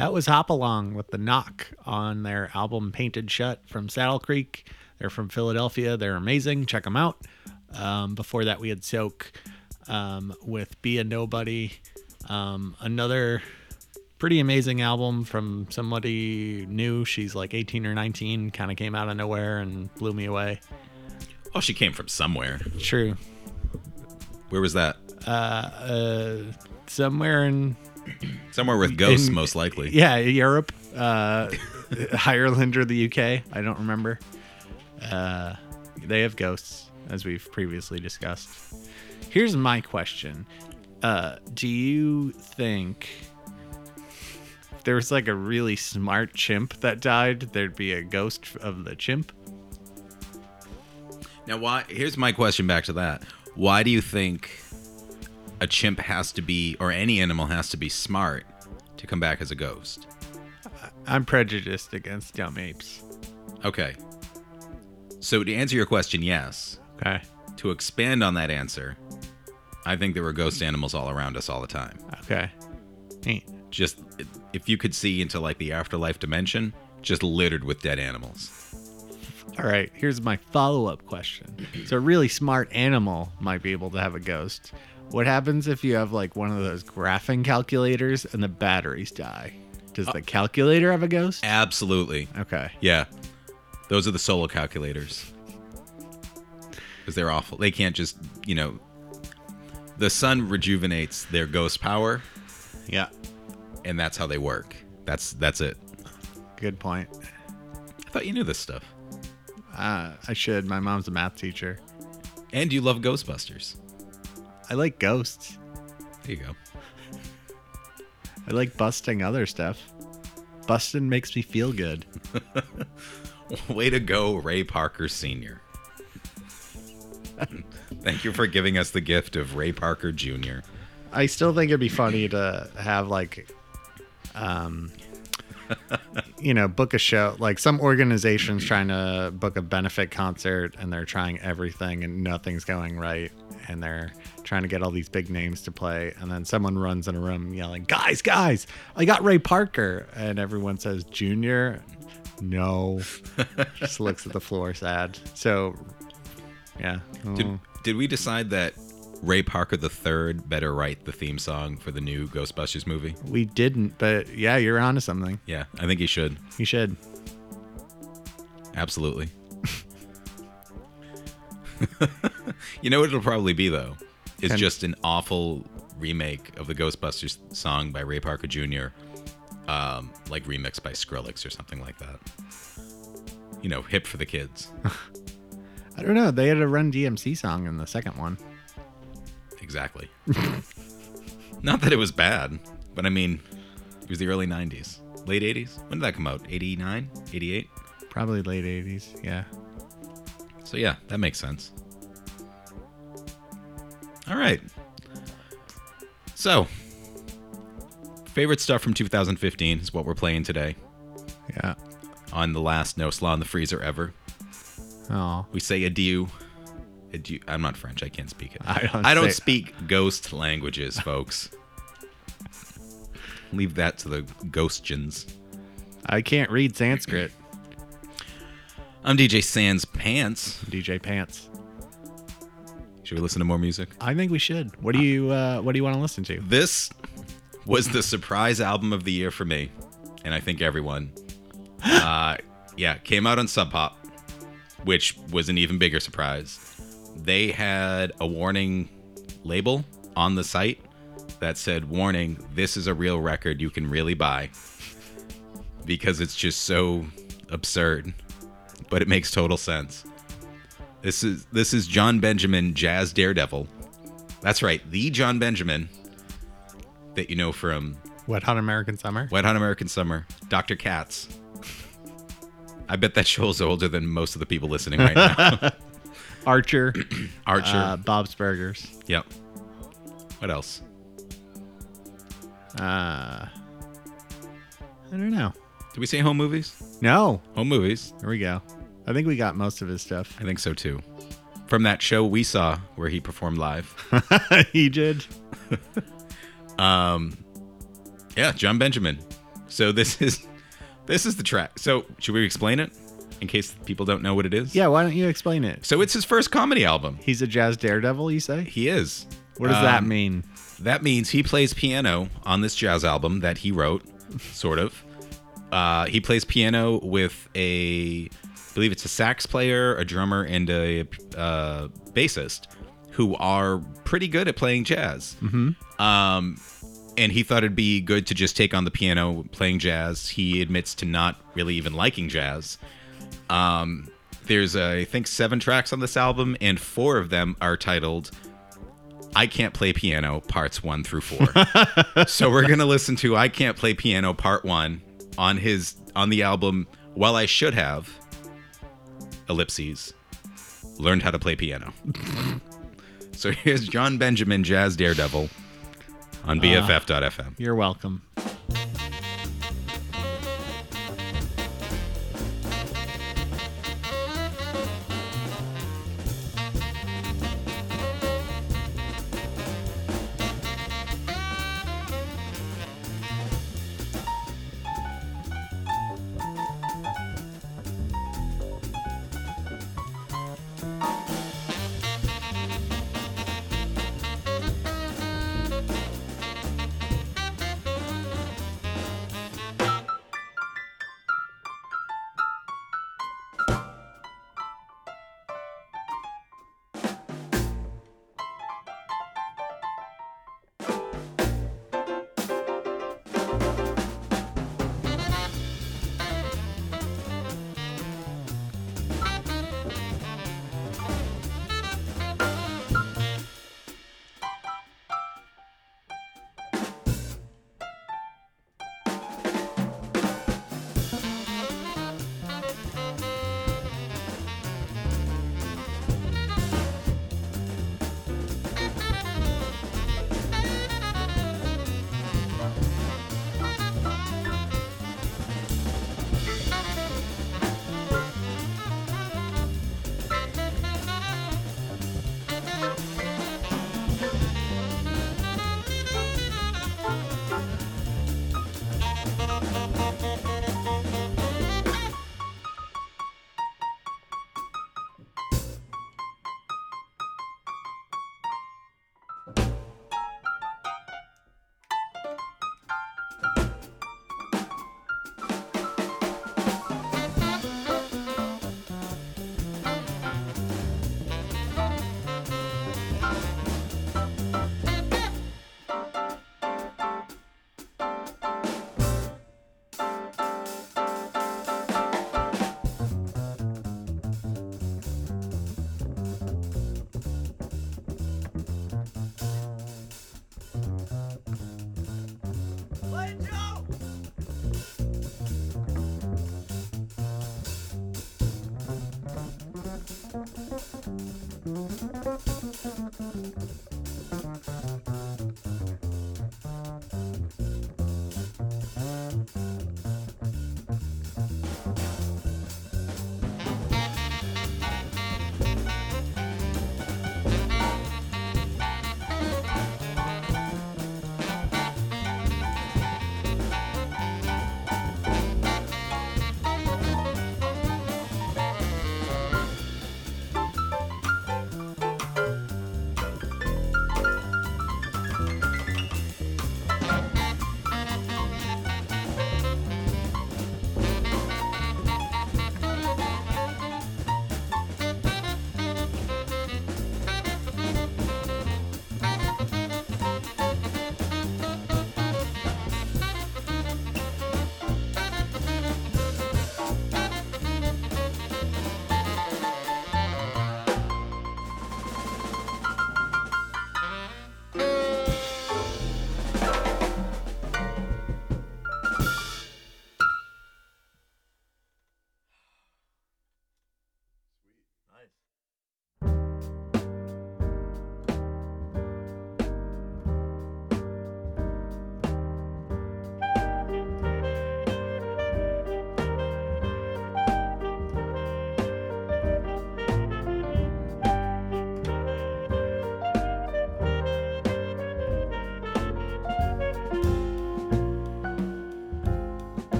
That was Hop Along with the Knock on their album Painted Shut from Saddle Creek. They're from Philadelphia. They're amazing. Check them out. Um, before that, we had Soak um, with Be a Nobody. Um, another pretty amazing album from somebody new. She's like 18 or 19, kind of came out of nowhere and blew me away. Oh, she came from somewhere. True. Where was that? Uh, uh, somewhere in Somewhere with ghosts, In- most likely. Yeah, Europe, uh, Ireland or the UK. I don't remember. Uh, they have ghosts, as we've previously discussed. Here's my question: uh, Do you think if there was like a really smart chimp that died, there'd be a ghost of the chimp? Now, why? Here's my question back to that. Why do you think a chimp has to be, or any animal has to be smart to come back as a ghost? I'm prejudiced against dumb apes. Okay. So to answer your question, yes. Okay. To expand on that answer, I think there were ghost animals all around us all the time. Okay. Neat. Just if you could see into like the afterlife dimension, just littered with dead animals. All right, here's my follow up question. So, a really smart animal might be able to have a ghost. What happens if you have like one of those graphing calculators and the batteries die? Does the calculator have a ghost? Absolutely. Okay. Yeah. Those are the solo calculators. Because they're awful. They can't just, you know, the sun rejuvenates their ghost power, Yeah. and that's how they work. That's that's it. Good point. I thought you knew this stuff. Uh, I should. My mom's a math teacher. And you love Ghostbusters. I like ghosts. There you go. I like busting other stuff. Busting makes me feel good. Way to go, Ray Parker Sr. Thank you for giving us the gift of Ray Parker Jr. I still think it'd be funny to have like, um, you know, book a show. Like some organizations trying to book a benefit concert and they're trying everything and nothing's going right, and they're trying to get all these big names to play, and then someone runs in a room yelling, "Guys, guys, I got Ray Parker," and everyone says, "Junior." No, just looks at the floor sad. So, yeah. Did, Oh. did we decide that Ray Parker III better write the theme song for the new Ghostbusters movie? We didn't, but yeah, you're onto something. Yeah, I think he should. He should. Absolutely. you know what it'll probably be though? It's Can- just an awful remake of the Ghostbusters song by Ray Parker Jr. Um, like remixed by Skrillex or something like that. You know, hip for the kids. I don't know. They had a Run DMC song in the second one. Exactly. Not that it was bad, but I mean, it was the early 90s. Late 80s? When did that come out? 89? 88? Probably late 80s. Yeah. So yeah, that makes sense. All right. So, favorite stuff from 2015 is what we're playing today Yeah. on the last No Slaw in the Freezer ever. Oh. We say adieu. Adieu. I'm not French. I can't speak it. I don't I don't speak ghost languages, folks. Leave that to the ghostgens. I can't read Sanskrit. I'm DJ Sans Pants. DJ Pants. Should we listen to more music? I think we should. What do you uh what do you want to listen to? This was the surprise album of the year for me, and I think everyone. Uh, yeah, came out on Sub Pop, which was an even bigger surprise. They had a warning label on the site that said, "Warning: This is a real record you can really buy," because it's just so absurd, but it makes total sense. This is this is Jon Benjamin, Jazz Daredevil. That's right, the Jon Benjamin that you know from Wet Hot American Summer? Wet Hot American Summer, Dr. Katz. I bet that show's older than most of the people listening right now. Archer. Archer. Uh, Bob's Burgers. yep. What else? Uh I don't know. Did we say home movies? No. Home movies. There we go. I think we got most of his stuff. I think so too. From that show we saw where he performed live. he did. Um, yeah, Jon Benjamin. So this is this is the track. So should we explain it in case people don't know what it is? Yeah, why don't you explain it? So it's his first comedy album. He's a jazz daredevil, you say? He is. What does that Um, mean? That means he plays piano on this jazz album that he wrote, sort of. Uh, he plays piano with a, I believe it's a sax player, a drummer, and a uh, bassist who are pretty good at playing jazz. Mm-hmm. Um, and he thought it'd be good to just take on the piano playing jazz. He admits to not really even liking jazz. Um, there's, uh, I think, seven tracks on this album, and four of them are titled I Can't Play Piano Parts 1 through 4. so we're going to listen to I Can't Play Piano Part 1 on his on the album Well I Should Have ellipses learned how to play piano. so here's Jon Benjamin Jazz Daredevil on ah, BFF.fm. You're welcome.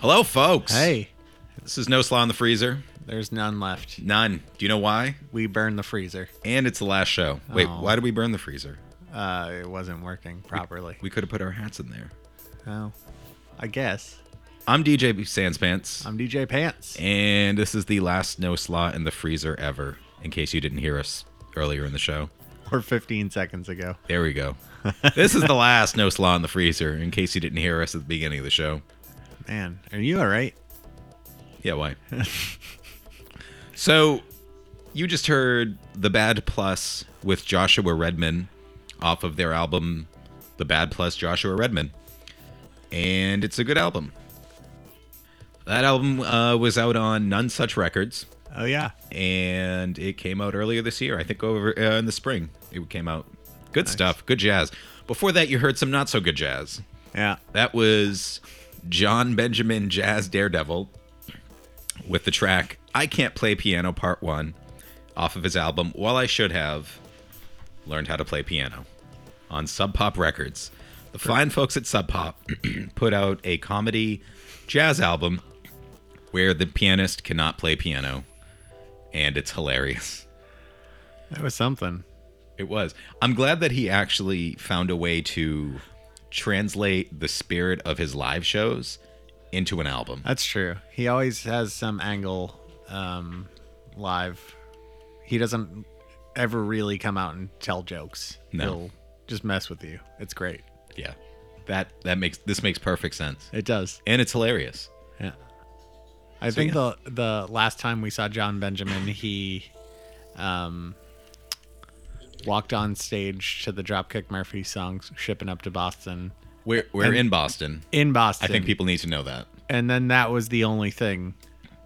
Hello, folks. Hey, This is No Slaw in the Freezer. there's none left. None. Do you know why? We burned the freezer. And it's the last show. Wait, Oh. why did we burn the freezer? Uh, it wasn't working properly. We could have put our hats in there. Oh, I guess. I'm DJ Sanspants, I'm DJ Pants. and this is the last No Slaw in the Freezer ever, in case you didn't hear us earlier in the show. Or 15 seconds ago. There we go. this is the last No Slaw in the Freezer, in case you didn't hear us at the beginning of the show. Man, are you all right? Yeah, why? so, you just heard The Bad Plus with Joshua Redman off of their album The Bad Plus Joshua Redman. And it's a good album. That album uh, was out on Nonesuch Records, Oh, yeah. and it came out earlier this year. I think over uh, in the spring it came out. Good stuff, good jazz. Before that, you heard some not so good jazz. Yeah. That was Jon Benjamin Jazz Daredevil with the track I Can't Play Piano Part 1 off of his album While I Should Have Learned How to Play Piano on Sub Pop Records. The fine folks at Sub Pop put out a comedy jazz album where the pianist cannot play piano, and it's hilarious. That was something. It was. I'm glad that he actually found a way to translate the spirit of his live shows into an album. That's true. He always has some angle um, live. He doesn't ever really come out and tell jokes. No. He'll just mess with you. It's great. Yeah. That that makes this makes perfect sense. It does. And it's hilarious. Yeah. I So, think yeah. the the last time we saw Jon Benjamin, he um walked on stage to the Dropkick Murphy song "Shipping Up to Boston" We're we're And- in Boston. in Boston. I think people need to know that. and then that was the only thing.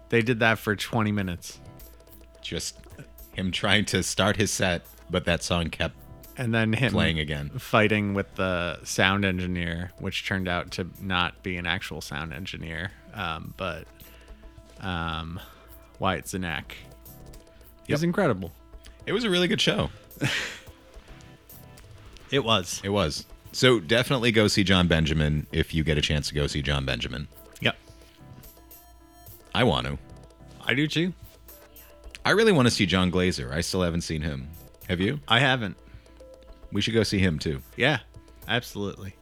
They did that for 20 minutes, Just him trying to start his set, but that song kept and then him playing again. fighting with the sound engineer, which turned out to not be an actual sound engineer, um, but um, Wyatt Cenac. It was incredible. It was a really good show. It was. It was. So definitely go see Jon Benjamin if you get a chance to go see Jon Benjamin. Yep. I want to. I do too. I really want to see Jon Glaser. I still haven't seen him. Have you? I haven't. We should go see him too. Yeah, absolutely.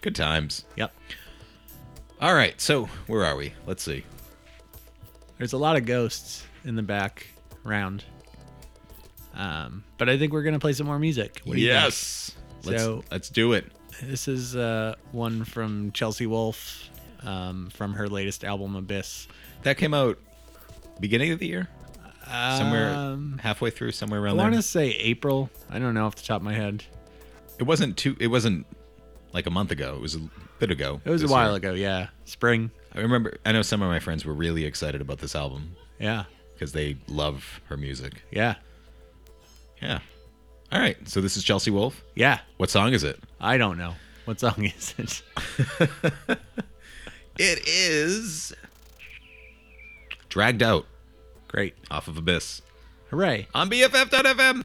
Good times. Yep. All right, so where are we? Let's see. There's a lot of ghosts in the background. Um, but I think we're gonna play some more music. What do you think? yes. Let's So- let's do it. This is uh, one from Chelsea Wolfe um, from her latest album Abyss. That came out beginning of the year, somewhere Um, halfway through, somewhere around. I want to say April. I don't know off the top of my head. It wasn't too. It wasn't like a month ago. It was a bit ago. It was a while year. ago. Yeah, spring. I remember. I know some of my friends were really excited about this album Yeah, because they love her music. yeah, Yeah. All right. So this is Chelsea Wolfe. yeah. What song is it? I don't know what song is it. It is Dragged Out Great, off of Abyss hooray! on BFF.FM.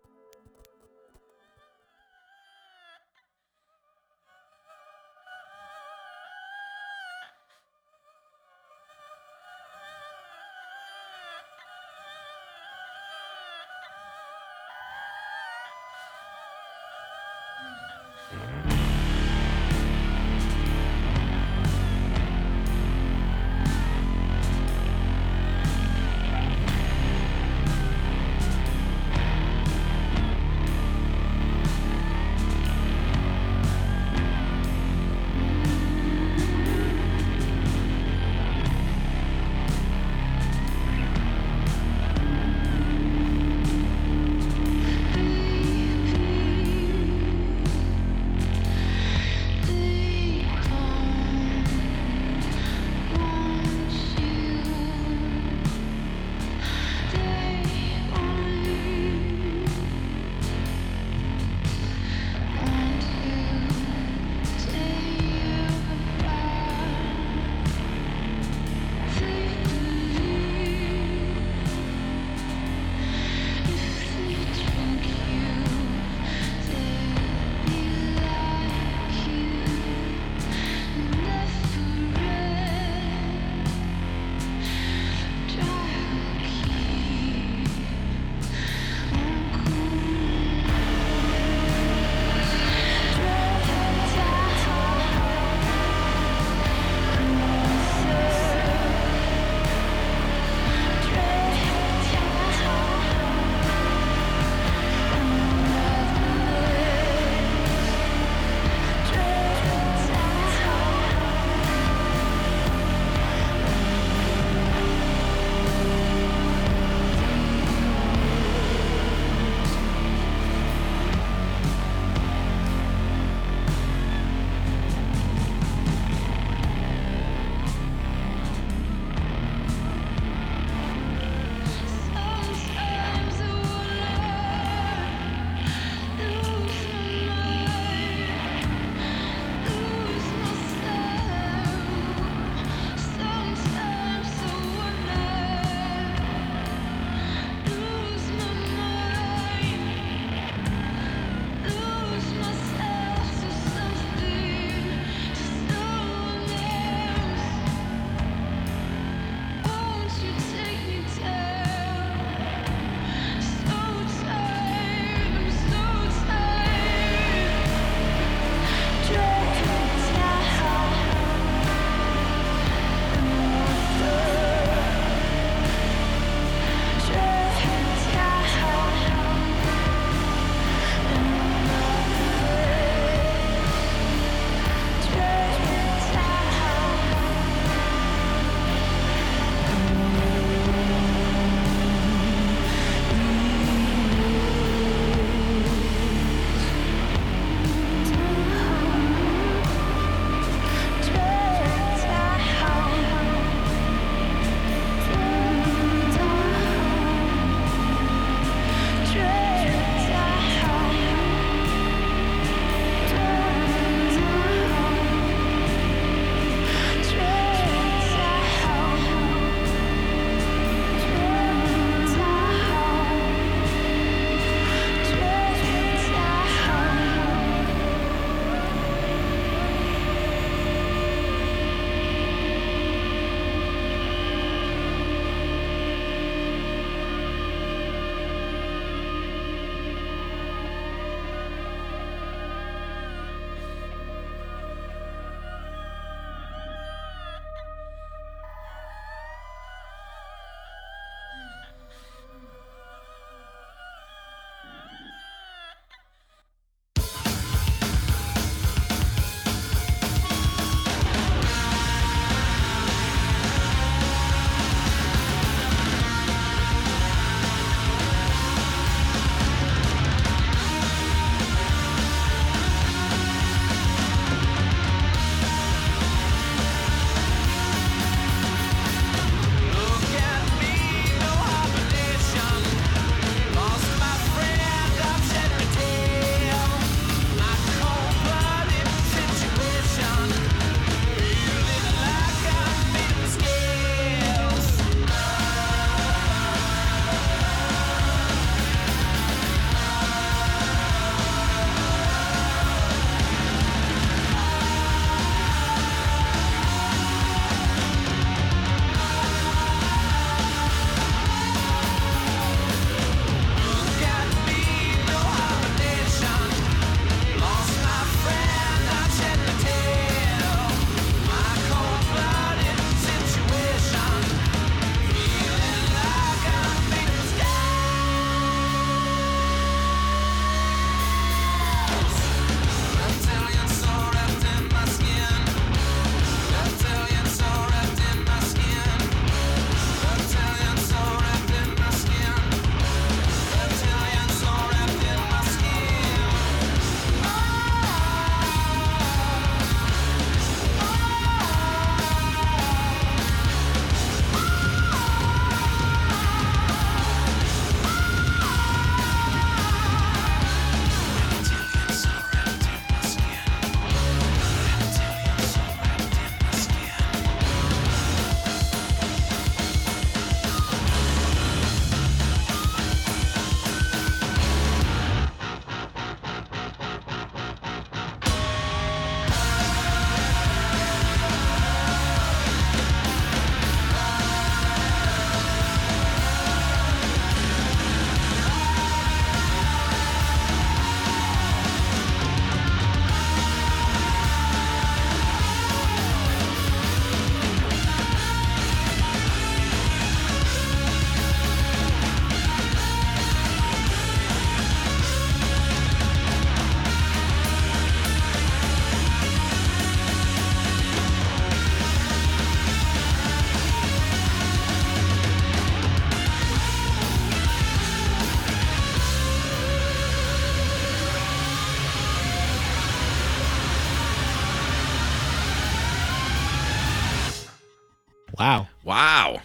Wow.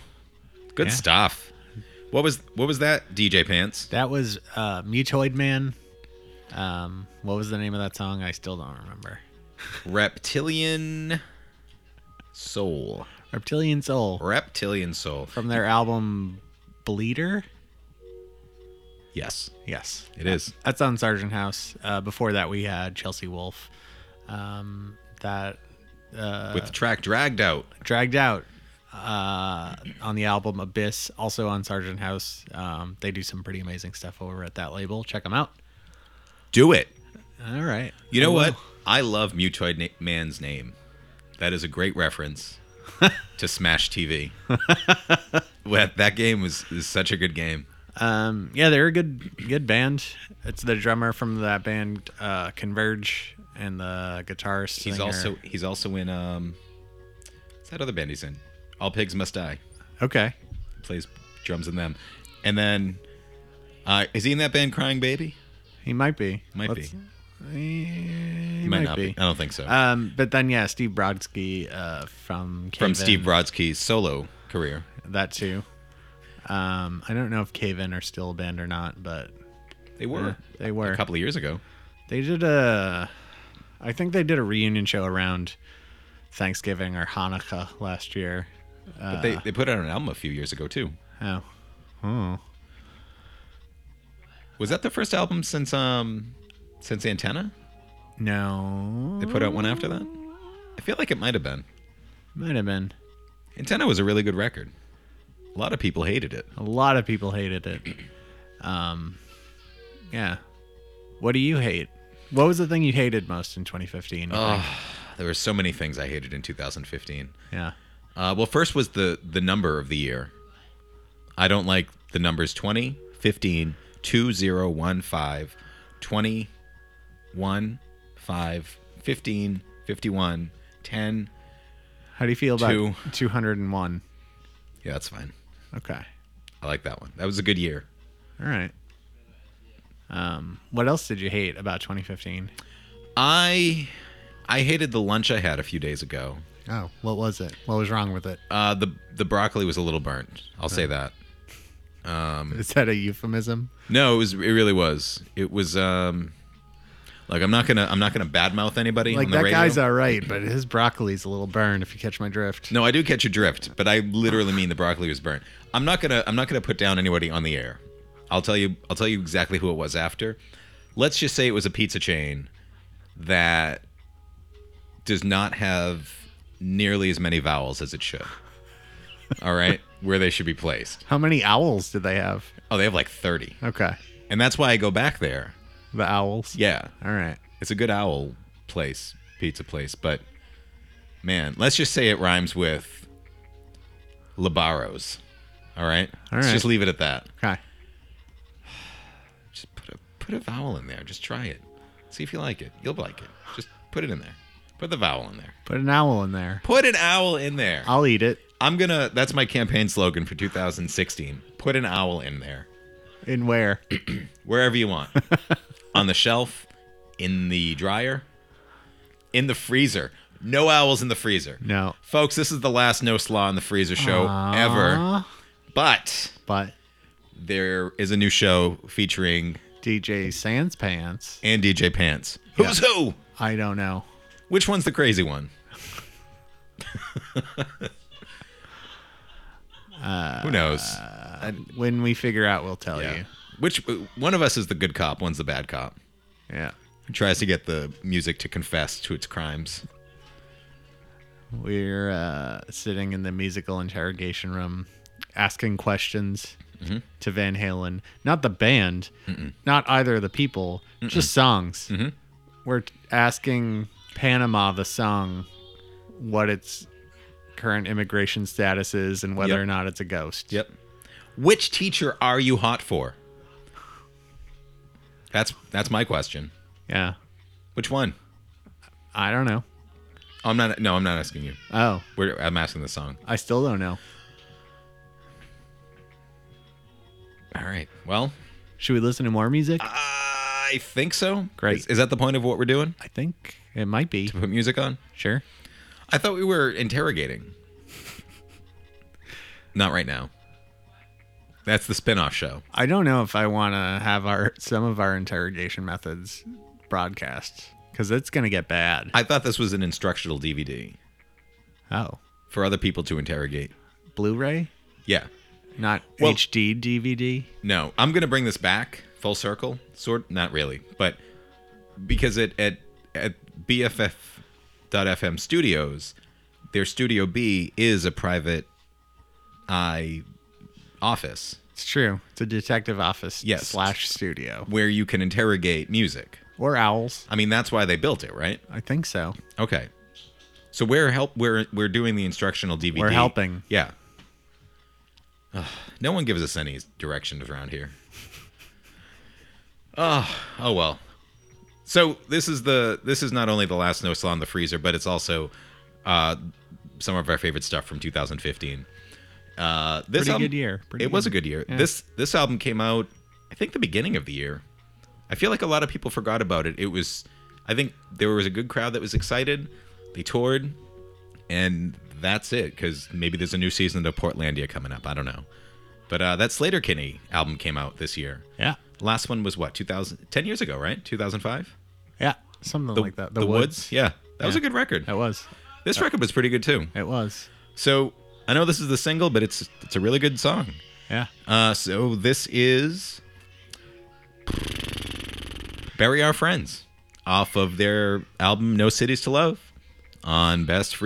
Good Yeah. stuff. What was what was that? DJ Pants. That was uh, Mutoid Man. Um, what was the name of that song? I still don't remember. Reptilian Soul. Reptilian Soul Reptilian Soul. from their album Bleeder. Yes, Yes, it is. that's on Sargent House. Uh, before that, we had Chelsea Wolfe. Um, that uh, With the track dragged out. dragged out uh, on the album Abyss, also on Sargent House. Um, they do some pretty amazing stuff over at that label. Check them out. Do it. All right. You know I what? I love Mutoid Na- Man's name. That is a great reference to Smash TV. Well, that game was is such a good game. Um, yeah, they're a good good band. It's the drummer from that band uh, Converge and the guitarist. He's singer- also he's also in um what's that other band he's in? All Pigs Must Die. okay. Plays drums in them. And then uh is he in that band Crying Baby? He might be. Might Let's- be. He, He might, not be. I don't think so. Um, but then yeah, Steve Brodsky uh, from From Cave Steve Brodsky's solo career. that too. Um, I don't know if Cave In are still a band or not, but They were. Yeah, they were. A couple of years ago. They did a, I think they did a reunion show around Thanksgiving or Hanukkah last year. But they, they put out an album a few years ago too. Oh, oh, Was that the first album since um since Antenna? no, They put out one after that? I feel like it might have been. might have been. Antenna was a really good record. A lot of people hated it. A lot of people hated it. Um, yeah. What do you hate? What was the thing you hated most in 2015? Oh, there were so many things I hated in 2015. yeah. Uh, well, first was the the number of the year. I don't like the numbers 20, 15, 2, 0, 1, 5, 20, 1, 5, 15, 51, 10. How do you feel about Two. 201? Yeah, that's fine. Okay. I like that one. That was a good year. All right. Um, what else did you hate about 2015? I I hated the lunch I had a few days ago. Oh, what was it? What was wrong with it? Uh, the the broccoli was a little burnt. I'll say that. Is that a euphemism? No, it was. It really was. It was. Um, like I'm not gonna. I'm not gonna badmouth anybody Like on the that radio. guy's all right, but his broccoli's a little burned. If you catch my drift. no, I do catch your drift, but I literally mean the broccoli was burnt. I'm not gonna. I'm not gonna put down anybody on the air. I'll tell you. I'll tell you exactly who it was after. Let's just say it was a pizza chain that does not have nearly as many vowels as it should. All right, where they should be placed. How many owls did they have? Oh, they have like 30, Okay, and that's why I go back there. the owls. Yeah, All right. It's a good owl place, pizza place, but man, let's just say it rhymes with Labaros. All right? All Let's just leave it at that. Okay. Just put a put a vowel in there. Just try it. See if you like it. You'll like it. Just put it in there. Put the vowel in there. Put an owl in there. Put an owl in there. I'll eat it. I'm gonna. That's my campaign slogan for 2016. Put an owl in there, In where? wherever you want, on the shelf, in the dryer, in the freezer. No owls in the freezer. No. Folks, this is the last No Slaw in the Freezer show ever. Aw. But But there is a new show featuring DJ Sans Pants. and DJ Pants. Who's who? I don't know. Which one's the crazy one? who knows? I- When we figure out, we'll tell yeah. you. Which one of us is the good cop? One's the bad cop. Yeah. Who tries to get the music to confess to its crimes? We're uh, sitting in the musical interrogation room asking questions Mm-hmm. to Van Halen. Not the band, not either of the people, just songs. Mm-hmm. We're asking Panama, the song, what its current immigration status is and whether Yep. or not it's a ghost. Yep. Which teacher are you hot for? That's that's my question. Yeah. Which one? I don't know. I'm not. No, I'm not asking you. Oh, We're, I'm asking the song. I still don't know. All right. Well, Should we listen to more music? I think so. Great. Is, is that the point of what we're doing? I think it might be. To put music on? Sure. I thought we were interrogating. Not right now. That's the spin-off show. I don't know if I want to have our some of our interrogation methods broadcast because it's gonna get bad. I thought this was an instructional DVD oh, for other people to interrogate. Blu-ray, Yeah. not Well- HD DVD. No, I'm gonna bring this back full circle. Sort, not really, but because it at at BFF.FM Studios, their Studio B is a private eye office It's true. It's a detective office Yes. slash studio where you can interrogate music. or owls. I mean, that's why they built it, right? I think so. Okay. So we're help we're we're doing the instructional DVD. We're helping. Yeah. Ugh, no one gives us any directions around here. Oh, oh well. So this is the this is not only the last No Slaw in the Freezer, but it's also uh, some of our favorite stuff from 2015. Uh, this Pretty album- good year. Pretty it was a good. good year. Yeah. This this album came out, I think, the beginning of the year. I feel like a lot of people forgot about it. It was, I think, there was a good crowd that was excited. They toured, and that's it. Because maybe there's a new season of Portlandia coming up. I don't know. But uh, that Sleater-Kinney album came out this year. Yeah, Last one was what 2000, 10 years ago, right? 2005. yeah, something The, like that. The, Woods. Yeah, that was a good record. It was. This record was pretty good too. It was. So I know this is the single, but it's it's a really good song. Yeah. Uh, so this is Bury Our Friends off of their album No Cities to Love on Best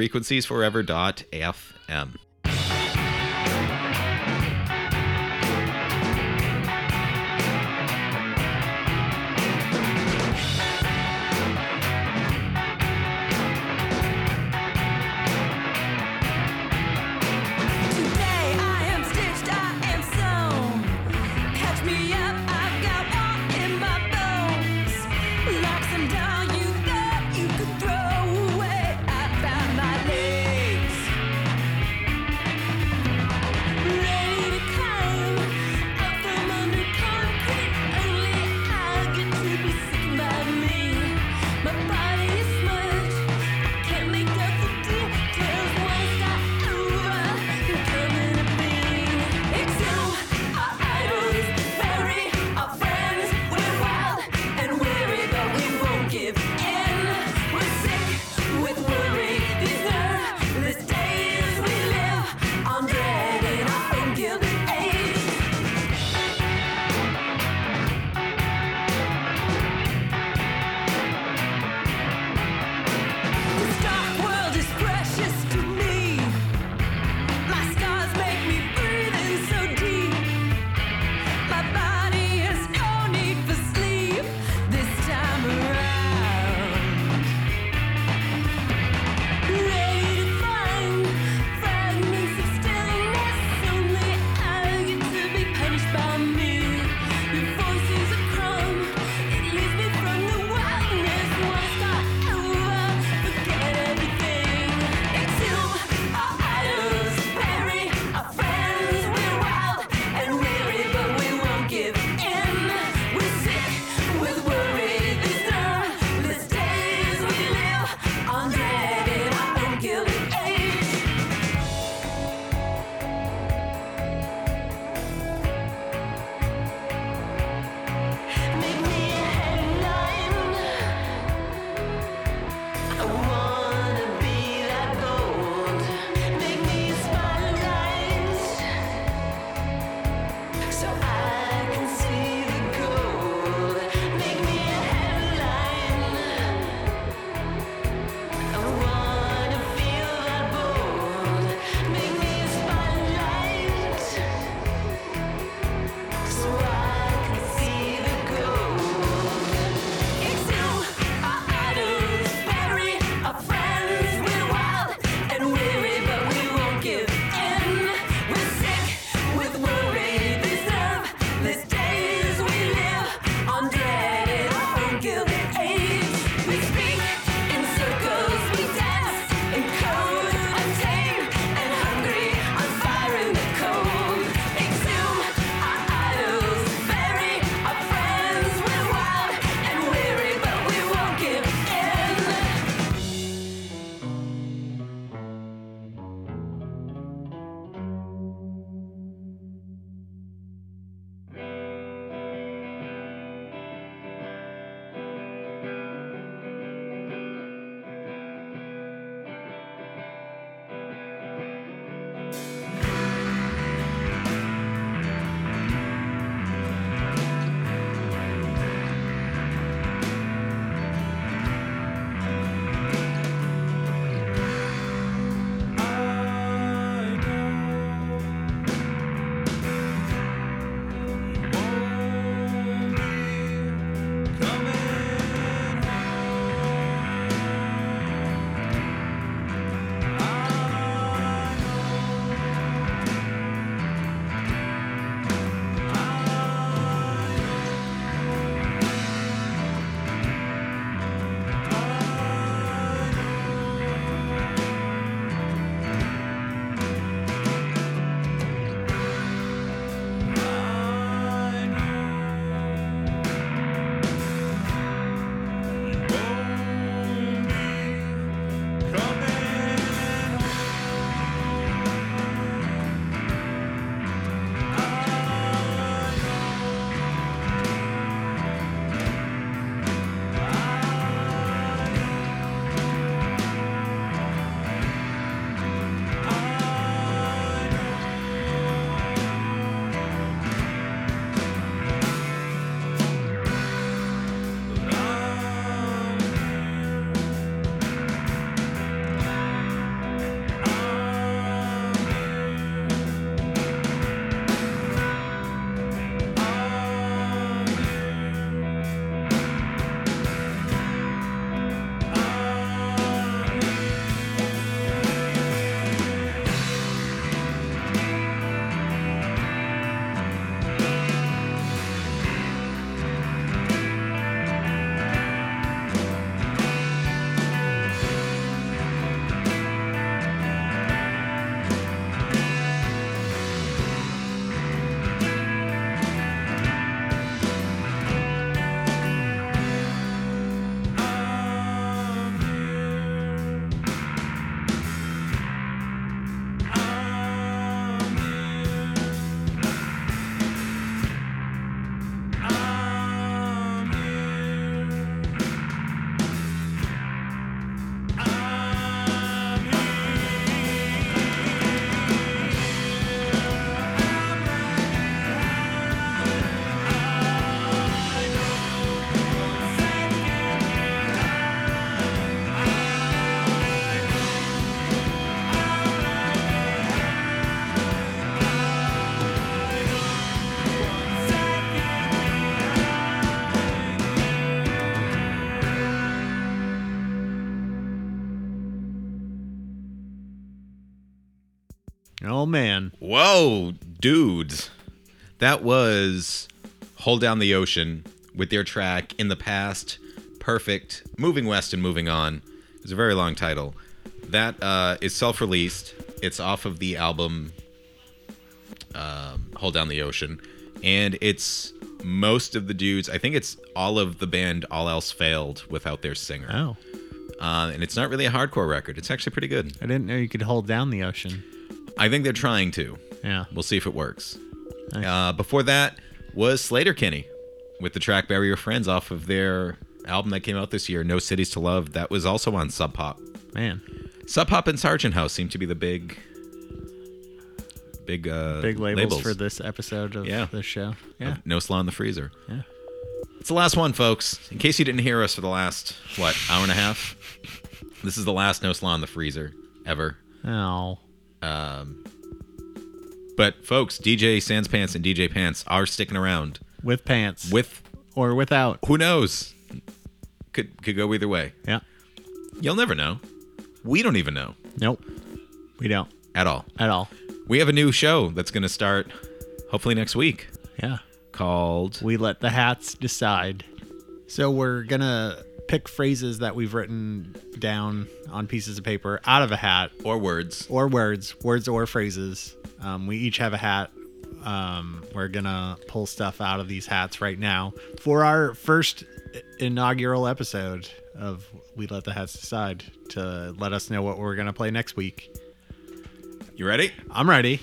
Whoa, dudes. That was Hold Down the Ocean with their track In the Past, Perfect, Moving West and Moving On. It's a very long title. That uh, is self released. It's off of the album um, Hold Down the Ocean. And it's most of the dudes, I think it's all of the band All Else Failed without their singer. Oh. Uh, and it's not really a hardcore record. It's actually pretty good. I didn't know you could hold down the ocean. I think they're trying to. Yeah. We'll see if it works. Nice. Uh, before that was Sleater-Kinney with the track Bury Your Friends off of their album that came out this year, No Cities to Love. That was also on Sub Pop. Man. Sub Pop and Sargent House seem to be the big, big, uh, Big labels, for this episode of Yeah. the show. Yeah. No Slaw in the Freezer. Yeah. It's the last one, folks. In case you didn't hear us for the last, what, hour and a half? This is the last No Slaw in the Freezer ever. Oh. Um, but, folks, DJ Sans Pants and DJ Pants are sticking around With pants. with or without. who knows? Could could go either way. Yeah. You'll never know. We don't even know Nope. We don't at all. at all. We have a new show that's going to start hopefully next week Yeah. called We let the hats decide. So we're gonna pick phrases that we've written down on pieces of paper out of a hat or words. or words, words or phrases. Um, we each have a hat. Um, we're gonna pull stuff out of these hats right now for our first inaugural episode of We Let the Hats Decide to let us know what we're gonna play next week. You ready? I'm ready.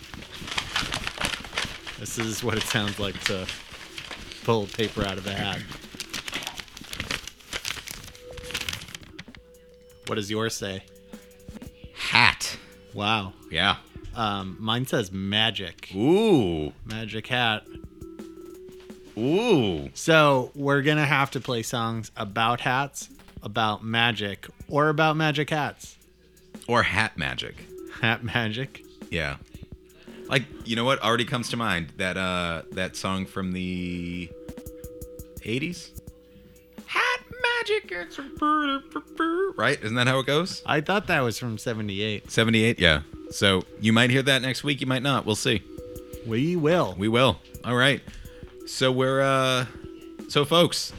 This is what it sounds like to pull paper out of a hat. What does yours say? Hat. Wow. Yeah. Um, mine says magic. Ooh. Magic hat. Ooh. So we're gonna have to play songs about hats, about magic, or about magic hats. Or hat magic. Hat magic. Yeah. Like, you know what already comes to mind? That uh that song from the 80s? Magic. Right? Isn't that how it goes? I thought that was from '78. 78, yeah. So you might hear that next week, you might not. We'll see. We will. We will. All right. So we're uh so folks,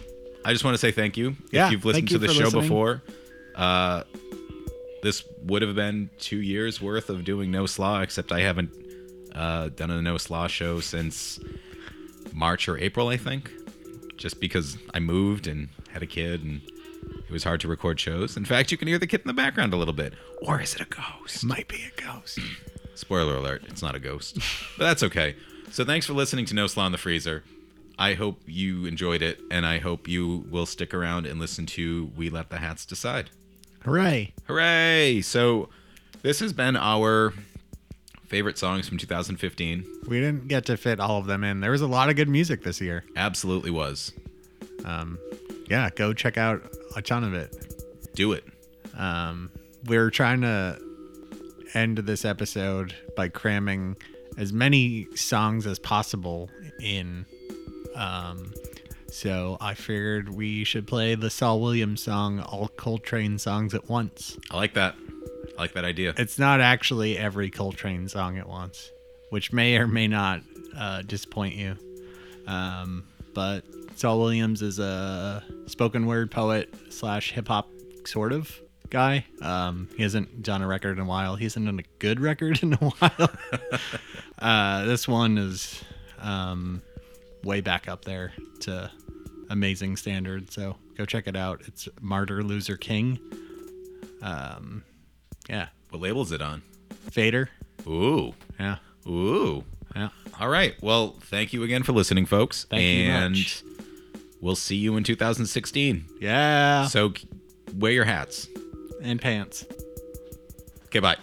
I just want to say thank you. Yeah, if you've listened you to the show listening. before. Uh this would have been 2 years worth of doing no slaw except I haven't uh done a no slaw show since March or April, I think. Just because I moved and had a kid and it was hard to record shows. In fact, you can hear the kid in the background a little bit. Or is it a ghost? Might be a ghost. Spoiler alert, it's not a ghost. but that's okay. So thanks for listening to No Slaw in the Freezer. I hope you enjoyed it, and I hope you will stick around and listen to We Let the Hats Decide. Hooray! Hooray! So this has been our favorite songs from 2015. We didn't get to fit all of them in. There was a lot of good music this year. Absolutely was. Um, yeah, go check out a ton of it. Do it. Um, we're trying to end this episode by cramming as many songs as possible in. Um, so I figured we should play the Saul Williams song, all Coltrane songs at once. I like that. I like that idea. It's not actually every Coltrane song at once, which may or may not uh, disappoint you. Um, but Saul Williams is a spoken word poet slash hip hop sort of guy. Um, he hasn't done a record in a while. He hasn't done a good record in a while. uh, this one is um, way back up there to amazing standard. So go check it out. It's Martyr Loser King. Um, yeah, What label is it on? Fader. Ooh. Yeah, Ooh. yeah. All right. Well, thank you again for listening, folks. Thank you much. We'll see you in 2016. Yeah. So wear your hats. And pants. Okay, bye.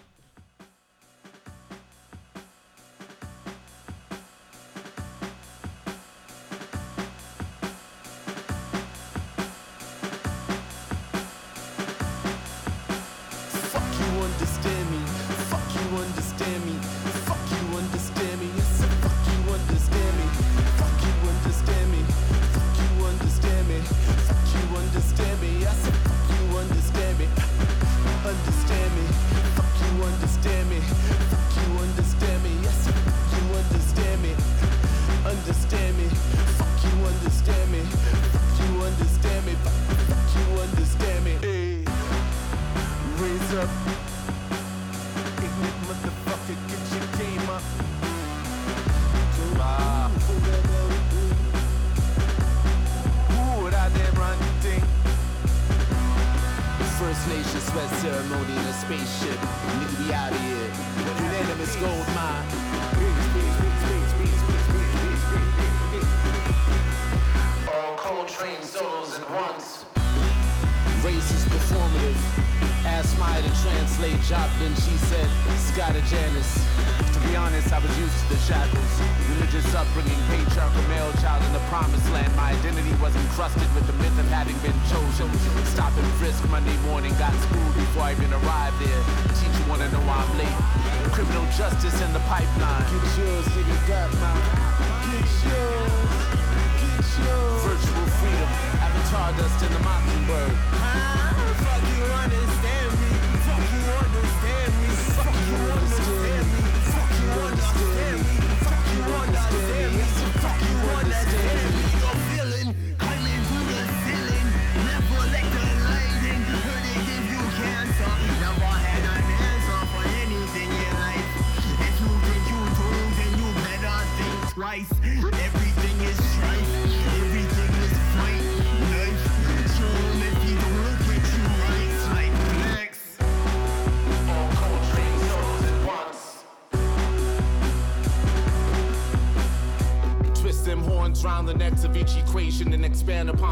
span of